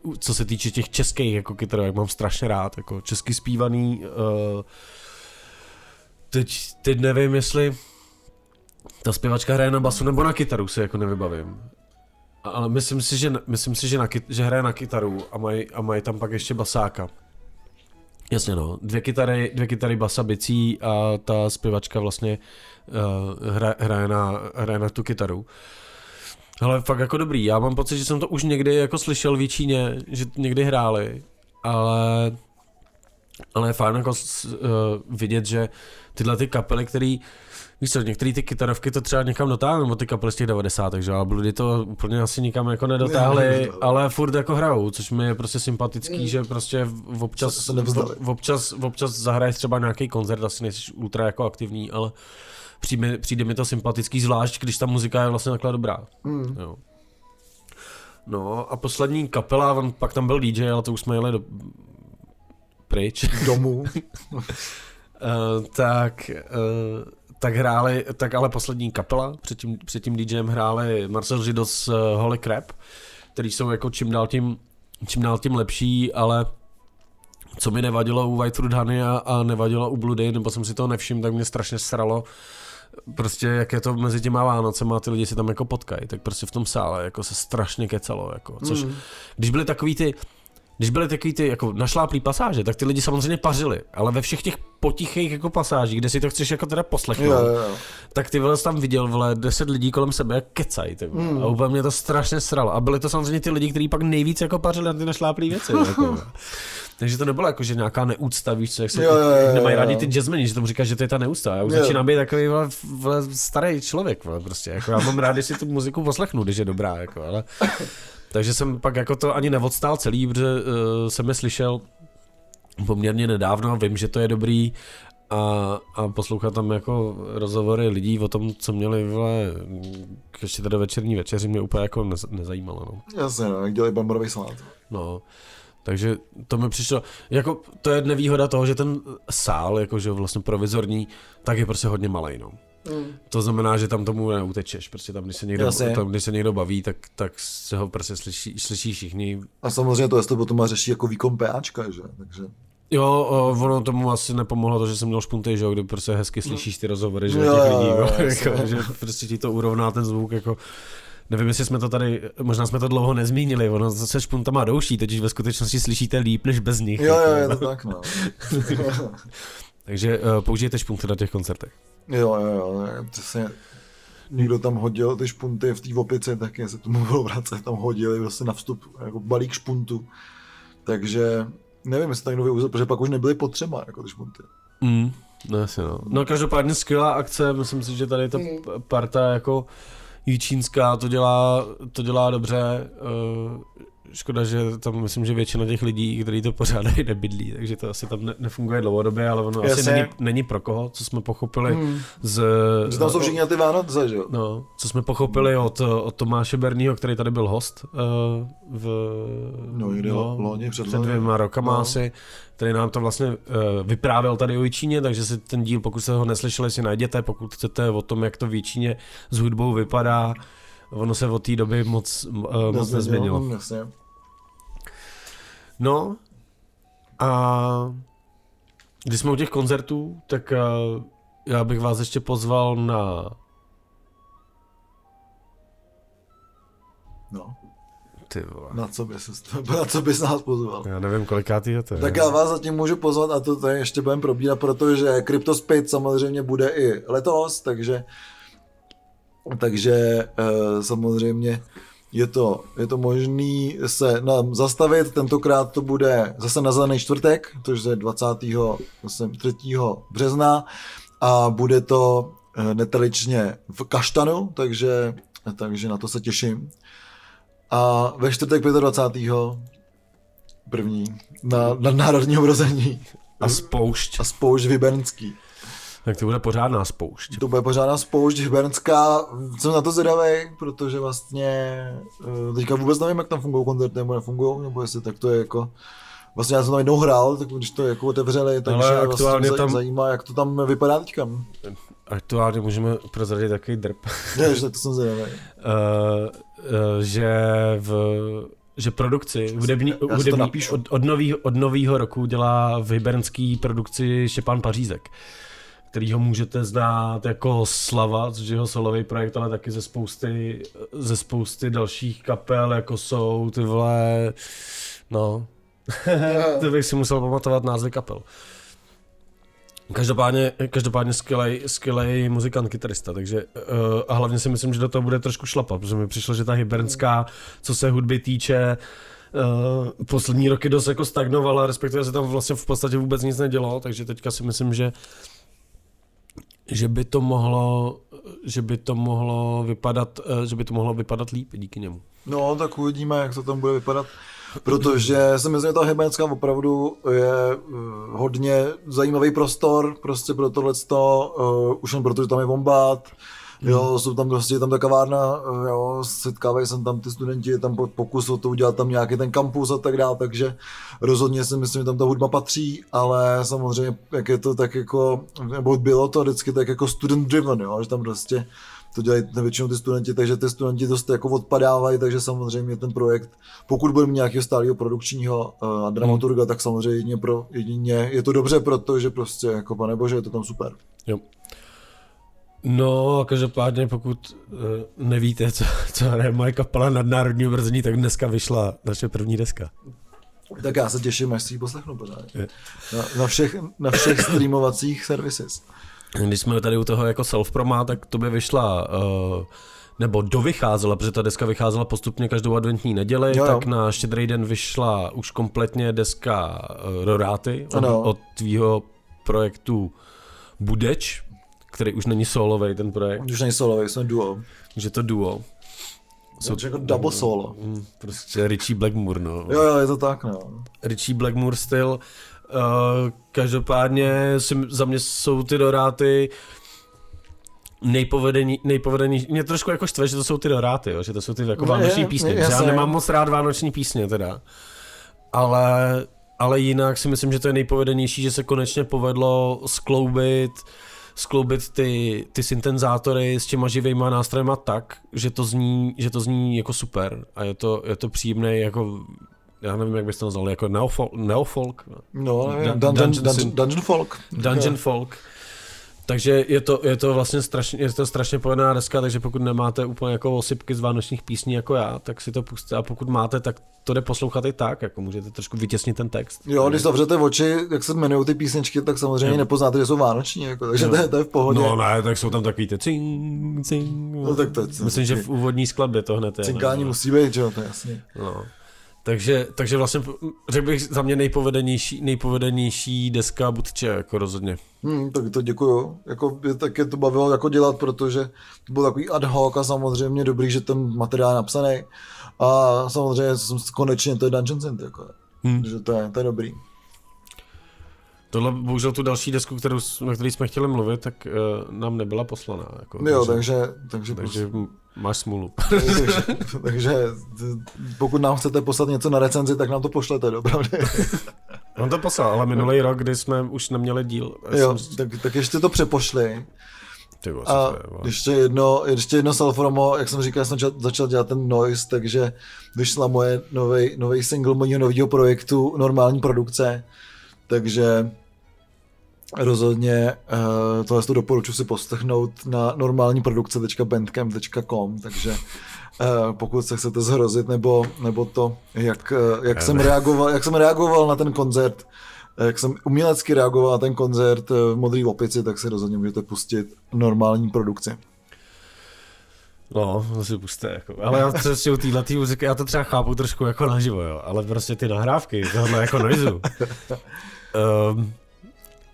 uh, co se týče těch českých jako kytarovek, mám strašně rád, jako česky zpívaný, uh, teď, teď nevím, jestli ta zpěvačka hraje na basu nebo na kytaru, si jako nevybavím. Ale myslím si, že, myslím si, že, na, že hraje na kytaru a mají a maj tam pak ještě basáka. Jasně no, dvě kytary, dvě kytary basa bicí a ta zpěvačka vlastně uh, hra, hraje, na, hraje na tu kytaru. Ale fakt jako dobrý, já mám pocit, že jsem to už někdy jako slyšel v Číně, že někdy hráli, ale ale je fajn jako uh, vidět, že tyhle ty kapely, které Víš co, některé ty kytarovky to třeba někam dotáhnou, nebo ty kapely z těch 90. takže ale Bloody to úplně asi nikam jako nedotáhli, ne, ale furt jako hrajou, což mi je prostě sympatický, že prostě občas, se v, občas, občas zahraješ třeba nějaký koncert, asi nejsi ultra jako aktivní, ale přijde, přijde mi to sympatický, zvlášť když ta muzika je vlastně takhle dobrá. Mm. Jo. No a poslední kapela, on, pak tam byl DJ, ale to už jsme jeli do, pryč. Domů. uh, tak, uh, tak hráli, tak ale poslední kapela, před tím, před tím DJem hráli Marcel Židos uh, Holy Crap, který jsou jako čím dál tím, čím dál tím lepší, ale co mi nevadilo u White Fruit Honey a, a nevadilo u Bloody, nebo jsem si toho nevšiml, tak mě strašně sralo, prostě jak je to mezi těma Vánocema a ty lidi si tam jako potkají, tak prostě v tom sále jako se strašně kecalo, jako, což mm. když byly takový ty, když byly takový ty jako našláplý pasáže, tak ty lidi samozřejmě pařili, ale ve všech těch potichých jako pasážích, kde si to chceš jako teda poslechnout, jo, jo, jo. tak ty vole tam viděl vole deset lidí kolem sebe jak kecaj, ty mm. a úplně mě to strašně sralo. A byly to samozřejmě ty lidi, kteří pak nejvíc jako pařili na ty našláplý věci. jako. Takže to nebylo jako, že nějaká neúcta, víš co, jak se jo, jo, jo, nemají rádi ty jazzmeni, že tomu říkáš, že to je ta neúcta. Já už jo. začínám být takový vole, vole, starý člověk, vole, prostě. Jako, já mám rád, když si tu muziku poslechnu, když je dobrá, jako, ale takže jsem pak jako to ani neodstál celý, protože uh, jsem je slyšel poměrně nedávno, vím, že to je dobrý a, a poslouchat tam jako rozhovory lidí o tom, co měli vole, ještě teda večerní večeři, mě úplně jako nez, nezajímalo. No. Jasně, no, jak dělají bamborový salát. No, takže to mi přišlo, jako to je nevýhoda toho, že ten sál, jakože vlastně provizorní, tak je prostě hodně malý, no. Mm. To znamená, že tam tomu neutečeš, prostě tam, když se někdo, tam, když se někdo baví, tak, tak se ho prostě slyší, slyší všichni. A samozřejmě to, jestli potom má řeší jako výkon PAčka, že? Takže... Jo, ono tomu asi nepomohlo to, že jsem měl špunty, že jo, kdy prostě hezky slyšíš ty rozhovory, že jo, těch lidí, jo, jako, že prostě ti to urovná ten zvuk, jako Nevím, jestli jsme to tady, možná jsme to dlouho nezmínili, ono se špuntama douší, totiž ve skutečnosti slyšíte líp než bez nich. Jo, jo, je to tak, no. Takže uh, použijete špunty na těch koncertech. Jo, jo, jo, přesně. Někdo tam hodil ty špunty v té opice, tak se tomu bylo vracet, tam hodili vlastně na vstup jako balík špuntu. Takže nevím, jestli to někdo využil, protože pak už nebyly potřeba jako ty špunty. Mm, no jasně no. No každopádně skvělá akce, myslím si, že tady ta mm. parta jako Jičínská to dělá, to dělá dobře. Škoda, že tam myslím, že většina těch lidí, kteří to pořádají, nebydlí, takže to asi tam ne, nefunguje dlouhodobě, ale ono Jasně. asi není, není pro koho, co jsme pochopili hmm. z... Že tam jsou všichni na ty Vánoce, že jo? No, co jsme pochopili od, od Tomáše Berního, který tady byl host uh, v... No, někdy no, loni, před, před dvěma rokama no. asi, který nám to vlastně uh, vyprávěl tady o Jičíně, takže si ten díl, pokud jste ho neslyšeli, si najděte, pokud chcete o tom, jak to v Jičíně s hudbou vypadá, ono se od té doby moc, uh, moc nezměnilo. No a když jsme u těch koncertů, tak uh, já bych vás ještě pozval na... No. Ty vole. Na co bys, na co bys nás pozval? Já nevím, kolikátý je to. Tak já vás zatím můžu pozvat a to tady ještě budeme probírat, protože CryptoSpit samozřejmě bude i letos, takže takže uh, samozřejmě je to, je to možný se nám zastavit, tentokrát to bude zase na zelený čtvrtek, to je 23. března a bude to eh, neteličně v Kaštanu, takže, takže na to se těším. A ve čtvrtek 25. první na, na národního vrození. A spoušť. A spoušť Vybernský. Tak to bude pořádná spoušť. To bude pořádná spoušť hybernská. Jsem na to zvědavý, protože vlastně eh, teďka vůbec nevím, jak tam fungují koncerty nebo nefungují, nebo jestli tak to je jako Vlastně já jsem tam jednou hrál, tak když to jako otevřeli, takže Ale vlastně aktuálně vlastně tam... zajímá, jak to tam vypadá teďka. Aktuálně můžeme prozradit takový drp. Ne, že to jsem zvědavý. uh, uh, že v že produkci hudební, hudební od, od, nový, od novýho roku dělá v hybernský produkci Štěpán Pařízek který ho můžete znát jako Slava, což je jeho solový projekt, ale taky ze spousty, ze spousty dalších kapel, jako jsou ty vole, no, to bych si musel pamatovat názvy kapel. Každopádně, každopádně skvělej, skvělej muzikant, kytarista, takže uh, a hlavně si myslím, že do toho bude trošku šlapat, protože mi přišlo, že ta hybernská, co se hudby týče, uh, poslední roky dost jako stagnovala, respektive se tam vlastně v podstatě vůbec nic nedělo, takže teďka si myslím, že že by to mohlo, že by to mohlo vypadat, eh, že by to mohlo vypadat líp díky němu. No, tak uvidíme, jak to tam bude vypadat. Protože si myslím, že ta Hebenská opravdu je eh, hodně zajímavý prostor prostě pro tohle, uh, už jen proto, že tam je Wombat, Jo, hmm. jsou tam prostě, tam ta kavárna, jo, setkávají se tam ty studenti, je tam pokus o to udělat tam nějaký ten kampus a tak dále, takže rozhodně si myslím, že tam ta hudba patří, ale samozřejmě, jak je to tak jako, nebo bylo to vždycky tak jako student driven, jo, že tam prostě to dělají většinou ty studenti, takže ty studenti dost jako odpadávají, takže samozřejmě ten projekt, pokud bude mít nějakého stálého produkčního uh, dramaturga, hmm. tak samozřejmě pro jedině je to dobře, protože prostě jako pane bože, je to tam super. Jo. No, každopádně pokud uh, nevíte, co, co je moje kapela nadnárodní vrzení, tak dneska vyšla naše první deska. Tak já se těším, až si ji poslechnu pořád. Na, na, všech, na všech streamovacích services. Když jsme tady u toho jako self tak to by vyšla uh, nebo dovycházela, protože ta deska vycházela postupně každou adventní neděli, jo, jo. tak na štědrý den vyšla už kompletně deska uh, Roráty od, od tvýho projektu Budeč, který už není solový ten projekt. Už není solový, jsme duo. Už je to duo. Jsou jako double solo. Mm, prostě Richie Blackmore, no. Jo, jo, je to tak, no. Richie Blackmore styl. Uh, každopádně si, za mě jsou ty doráty nejpovedení, nejpovedení, mě trošku jako štve, že to jsou ty doráty, jo, že to jsou ty jako no, vánoční je, písně. Je, já nemám moc rád vánoční písně teda. Ale, ale jinak si myslím, že to je nejpovedenější, že se konečně povedlo skloubit uh, skloubit ty, ty syntenzátory s těma živýma nástrojema tak, že to zní, že to zní jako super a je to, je to příjemný jako já nevím, jak bys to nazval, jako neofolk? neofolk? No, nevím, Dun, dungeon, dungeon, dungeon folk. Dungeon folk. Takže je to, je to vlastně strašně, je to strašně povedená deska, takže pokud nemáte úplně jako osypky z vánočních písní jako já, tak si to pustíte a pokud máte, tak to jde poslouchat i tak, jako můžete trošku vytěsnit ten text. Jo, když zavřete oči, jak se jmenují ty písničky, tak samozřejmě jo. nepoznáte, že jsou vánoční, jako, takže to je, to je, v pohodě. No ne, tak jsou tam takový ty cing, cing. No, tak to je, Myslím, že v úvodní skladbě to hned je. Cinkání musí být, že jo, to je jasně. No. Takže, takže vlastně řekl bych za mě nejpovedenější, nejpovedenější deska Budče, jako rozhodně. Hmm, tak to děkuju. Jako, tak je to bavilo jako dělat, protože to byl takový ad hoc a samozřejmě dobrý, že ten materiál je napsaný. A samozřejmě jsem konečně to je Dungeon Center, jako, hmm. že to je, to je dobrý. Tohle, bohužel tu další desku, kterou, na který jsme chtěli mluvit, tak uh, nám nebyla poslaná. Jako, jo, takže, takže, takže prostě... máš smůlu. takže, takže pokud nám chcete poslat něco na recenzi, tak nám to pošlete, dobře? On to poslal, ale minulý rok, kdy jsme už neměli díl. Jo, jsem... tak, tak ještě to přepošli. Ty bo, a ještě jedno, ještě jedno Salfromo, jak jsem říkal, jsem začal, začal dělat ten noise, takže vyšla moje nový single mojho nového projektu, normální produkce, takže rozhodně uh, tohle to doporučuji si poslechnout na normální produkce.bandcamp.com, takže uh, pokud se chcete zhrozit, nebo, nebo to, jak, uh, jak, jsem reagoval, jak jsem reagoval na ten koncert, jak jsem umělecky reagoval na ten koncert v Modrý opici, tak si rozhodně můžete pustit normální produkci. No, to si puste, jako. Ale já třeba u téhle muziky, já to třeba chápu trošku jako naživo, jo. Ale prostě ty nahrávky, tohle jako noizu. Um,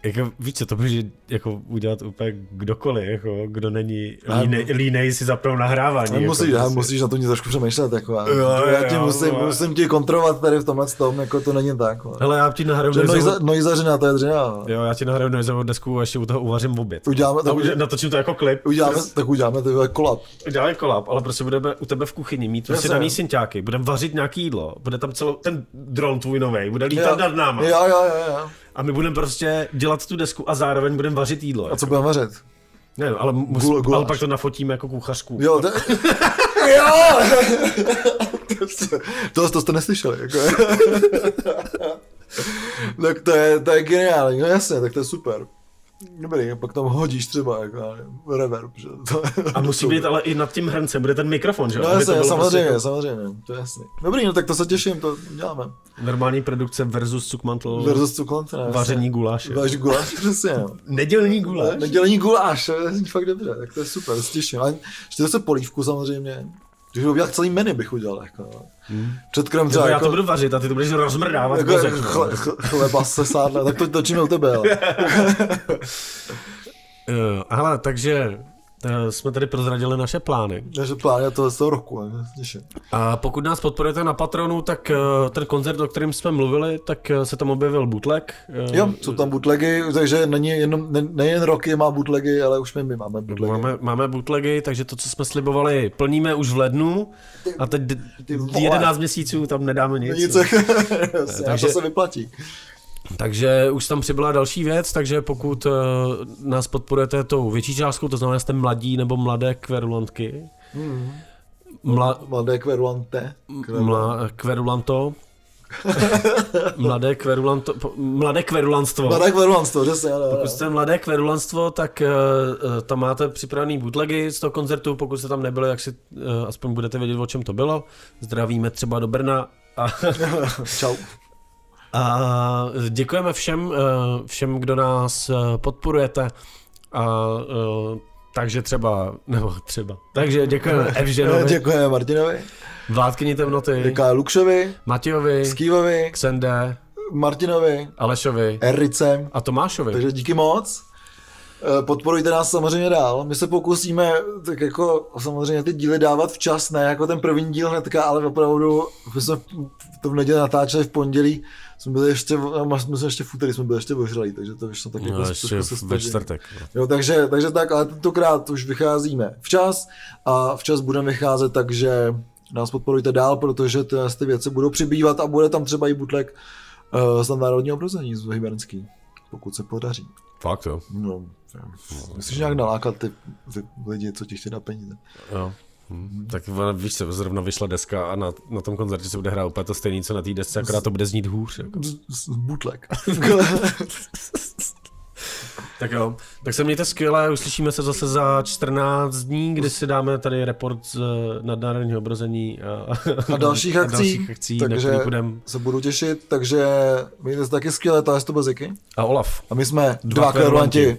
jako, víš co, to může jako udělat úplně kdokoliv, jako, kdo není línej, línej si zapnout nahrávání. Jako, musíš, prostě. musíš na to něco trošku přemýšlet, jako, jo, já ti jo, musím, jo. musím ti kontrolovat tady v tomhle tom, jako to není tak. Jako. Hele, já ti nahraju noiza, noizařina, to je dřina. Jo, já ti nahraju noizovou desku a ještě u toho uvařím oběd. Uděláme, tak, uděláme, natočím to jako klip. Uděláme, prostě, tak uděláme to jako kolap. Uděláme kolap, ale prostě budeme u tebe v kuchyni mít prostě daný synťáky, budeme vařit nějaký jídlo, bude tam celou, ten dron tvůj nový, bude lítat nad náma. Jo, jo, jo, jo a my budeme prostě dělat tu desku a zároveň budeme vařit jídlo. A co budeme vařit? Ne, ale, mus, Gul, ale pak to nafotíme jako kuchařku. Jo, to... jo! to, to jste neslyšeli. Jako. tak to je, to je geniální, no jasně, tak to je super. Dobrý, pak tam hodíš třeba jako reverb. Že? To, a musí být ale i nad tím hrncem, bude ten mikrofon, že? No jasně, samozřejmě, prostě... samozřejmě, to je jasný. Dobrý, no tak to se těším, to děláme. Normální produkce versus cukmantl. Versus cukmantl, Vaření guláše. Vaření guláš, přesně. No. Nedělní guláš. Nedělní guláš, to je fakt dobře, tak to je super, se těším. A ještě se polívku samozřejmě. Když bych udělal celý menu, bych udělal. Jako. Hmm. Předkrem třeba. Já jako, to budu vařit a ty to budeš rozmrdávat. Jako, kozek, chle, chleba se sádle, tak to točíme u tebe. Ale. uh, hele, takže jsme tady prozradili naše plány. Naše plány a to z toho roku. A pokud nás podporujete na Patronu, tak eh, ten koncert, o kterém jsme mluvili, tak eh, se tam objevil bootleg. Jo, jsou tam bootlegy, takže není jenom, ne, nejen roky má bootlegy, ale už my, my máme bootlegy. Máme, máme bootlegy, takže to, co jsme slibovali, plníme už v lednu a teď ty, ty 11 měsíců tam nedáme nic. Nic, takže, to se vyplatí. Takže už tam přibyla další věc, takže pokud uh, nás podporujete tou větší částkou, to znamená, jste mladí nebo mladé kverulantky. Hmm. Mla... Mladé kverulante. Mla... Kverulanto. mladé kverulanto, mladé kverulantstvo. Mladé kverulantstvo, přesně, ano. Pokud jste mladé kverulantstvo, tak uh, tam máte připravený bootlegy z toho koncertu, pokud jste tam nebyli, jak si uh, aspoň budete vědět, o čem to bylo. Zdravíme třeba do Brna. A Čau. A děkujeme všem, eh, všem, kdo nás eh, podporujete. A eh, takže třeba, nebo třeba. Takže děkujeme Evženovi. Děkujeme Martinovi. Vládkyni temnoty. Děkujeme Lukšovi. Matějovi. Skývovi. Xende. Martinovi. Alešovi. Erice. A Tomášovi. Takže díky moc. Podporujte nás samozřejmě dál. My se pokusíme tak jako samozřejmě ty díly dávat včas, ne jako ten první díl hnedka, ale opravdu my jsme to v neděli natáčeli v pondělí, jsme byli ještě, jsme ještě v úterý jsme byli ještě ožralí, takže to vyšlo tak no, jako ještě se ve čtvrtek. No. Jo, takže, takže tak, ale tentokrát už vycházíme včas a včas budeme vycházet, takže nás podporujte dál, protože ty, ty věci budou přibývat a bude tam třeba i bootleg uh, z národního obrození z Hybernský, pokud se podaří. Fakt jo. No, musíš nějak nalákat ty, ty lidi, co ti chtějí na peníze. Jo. Hmm. Tak víš co, zrovna vyšla deska a na, na tom koncertě se bude hrát úplně to stejné, co na té desce, akorát to bude znít hůř. Jako. Z, z bootleg. tak jo, tak se mějte skvěle, uslyšíme se zase za 14 dní, kdy si dáme tady report z nadnárodního obrození a, a dalších akcí, a dalších akcí takže budem... se budu těšit, takže mějte se taky skvěle, to je to A Olaf. A my jsme dva kverulanti.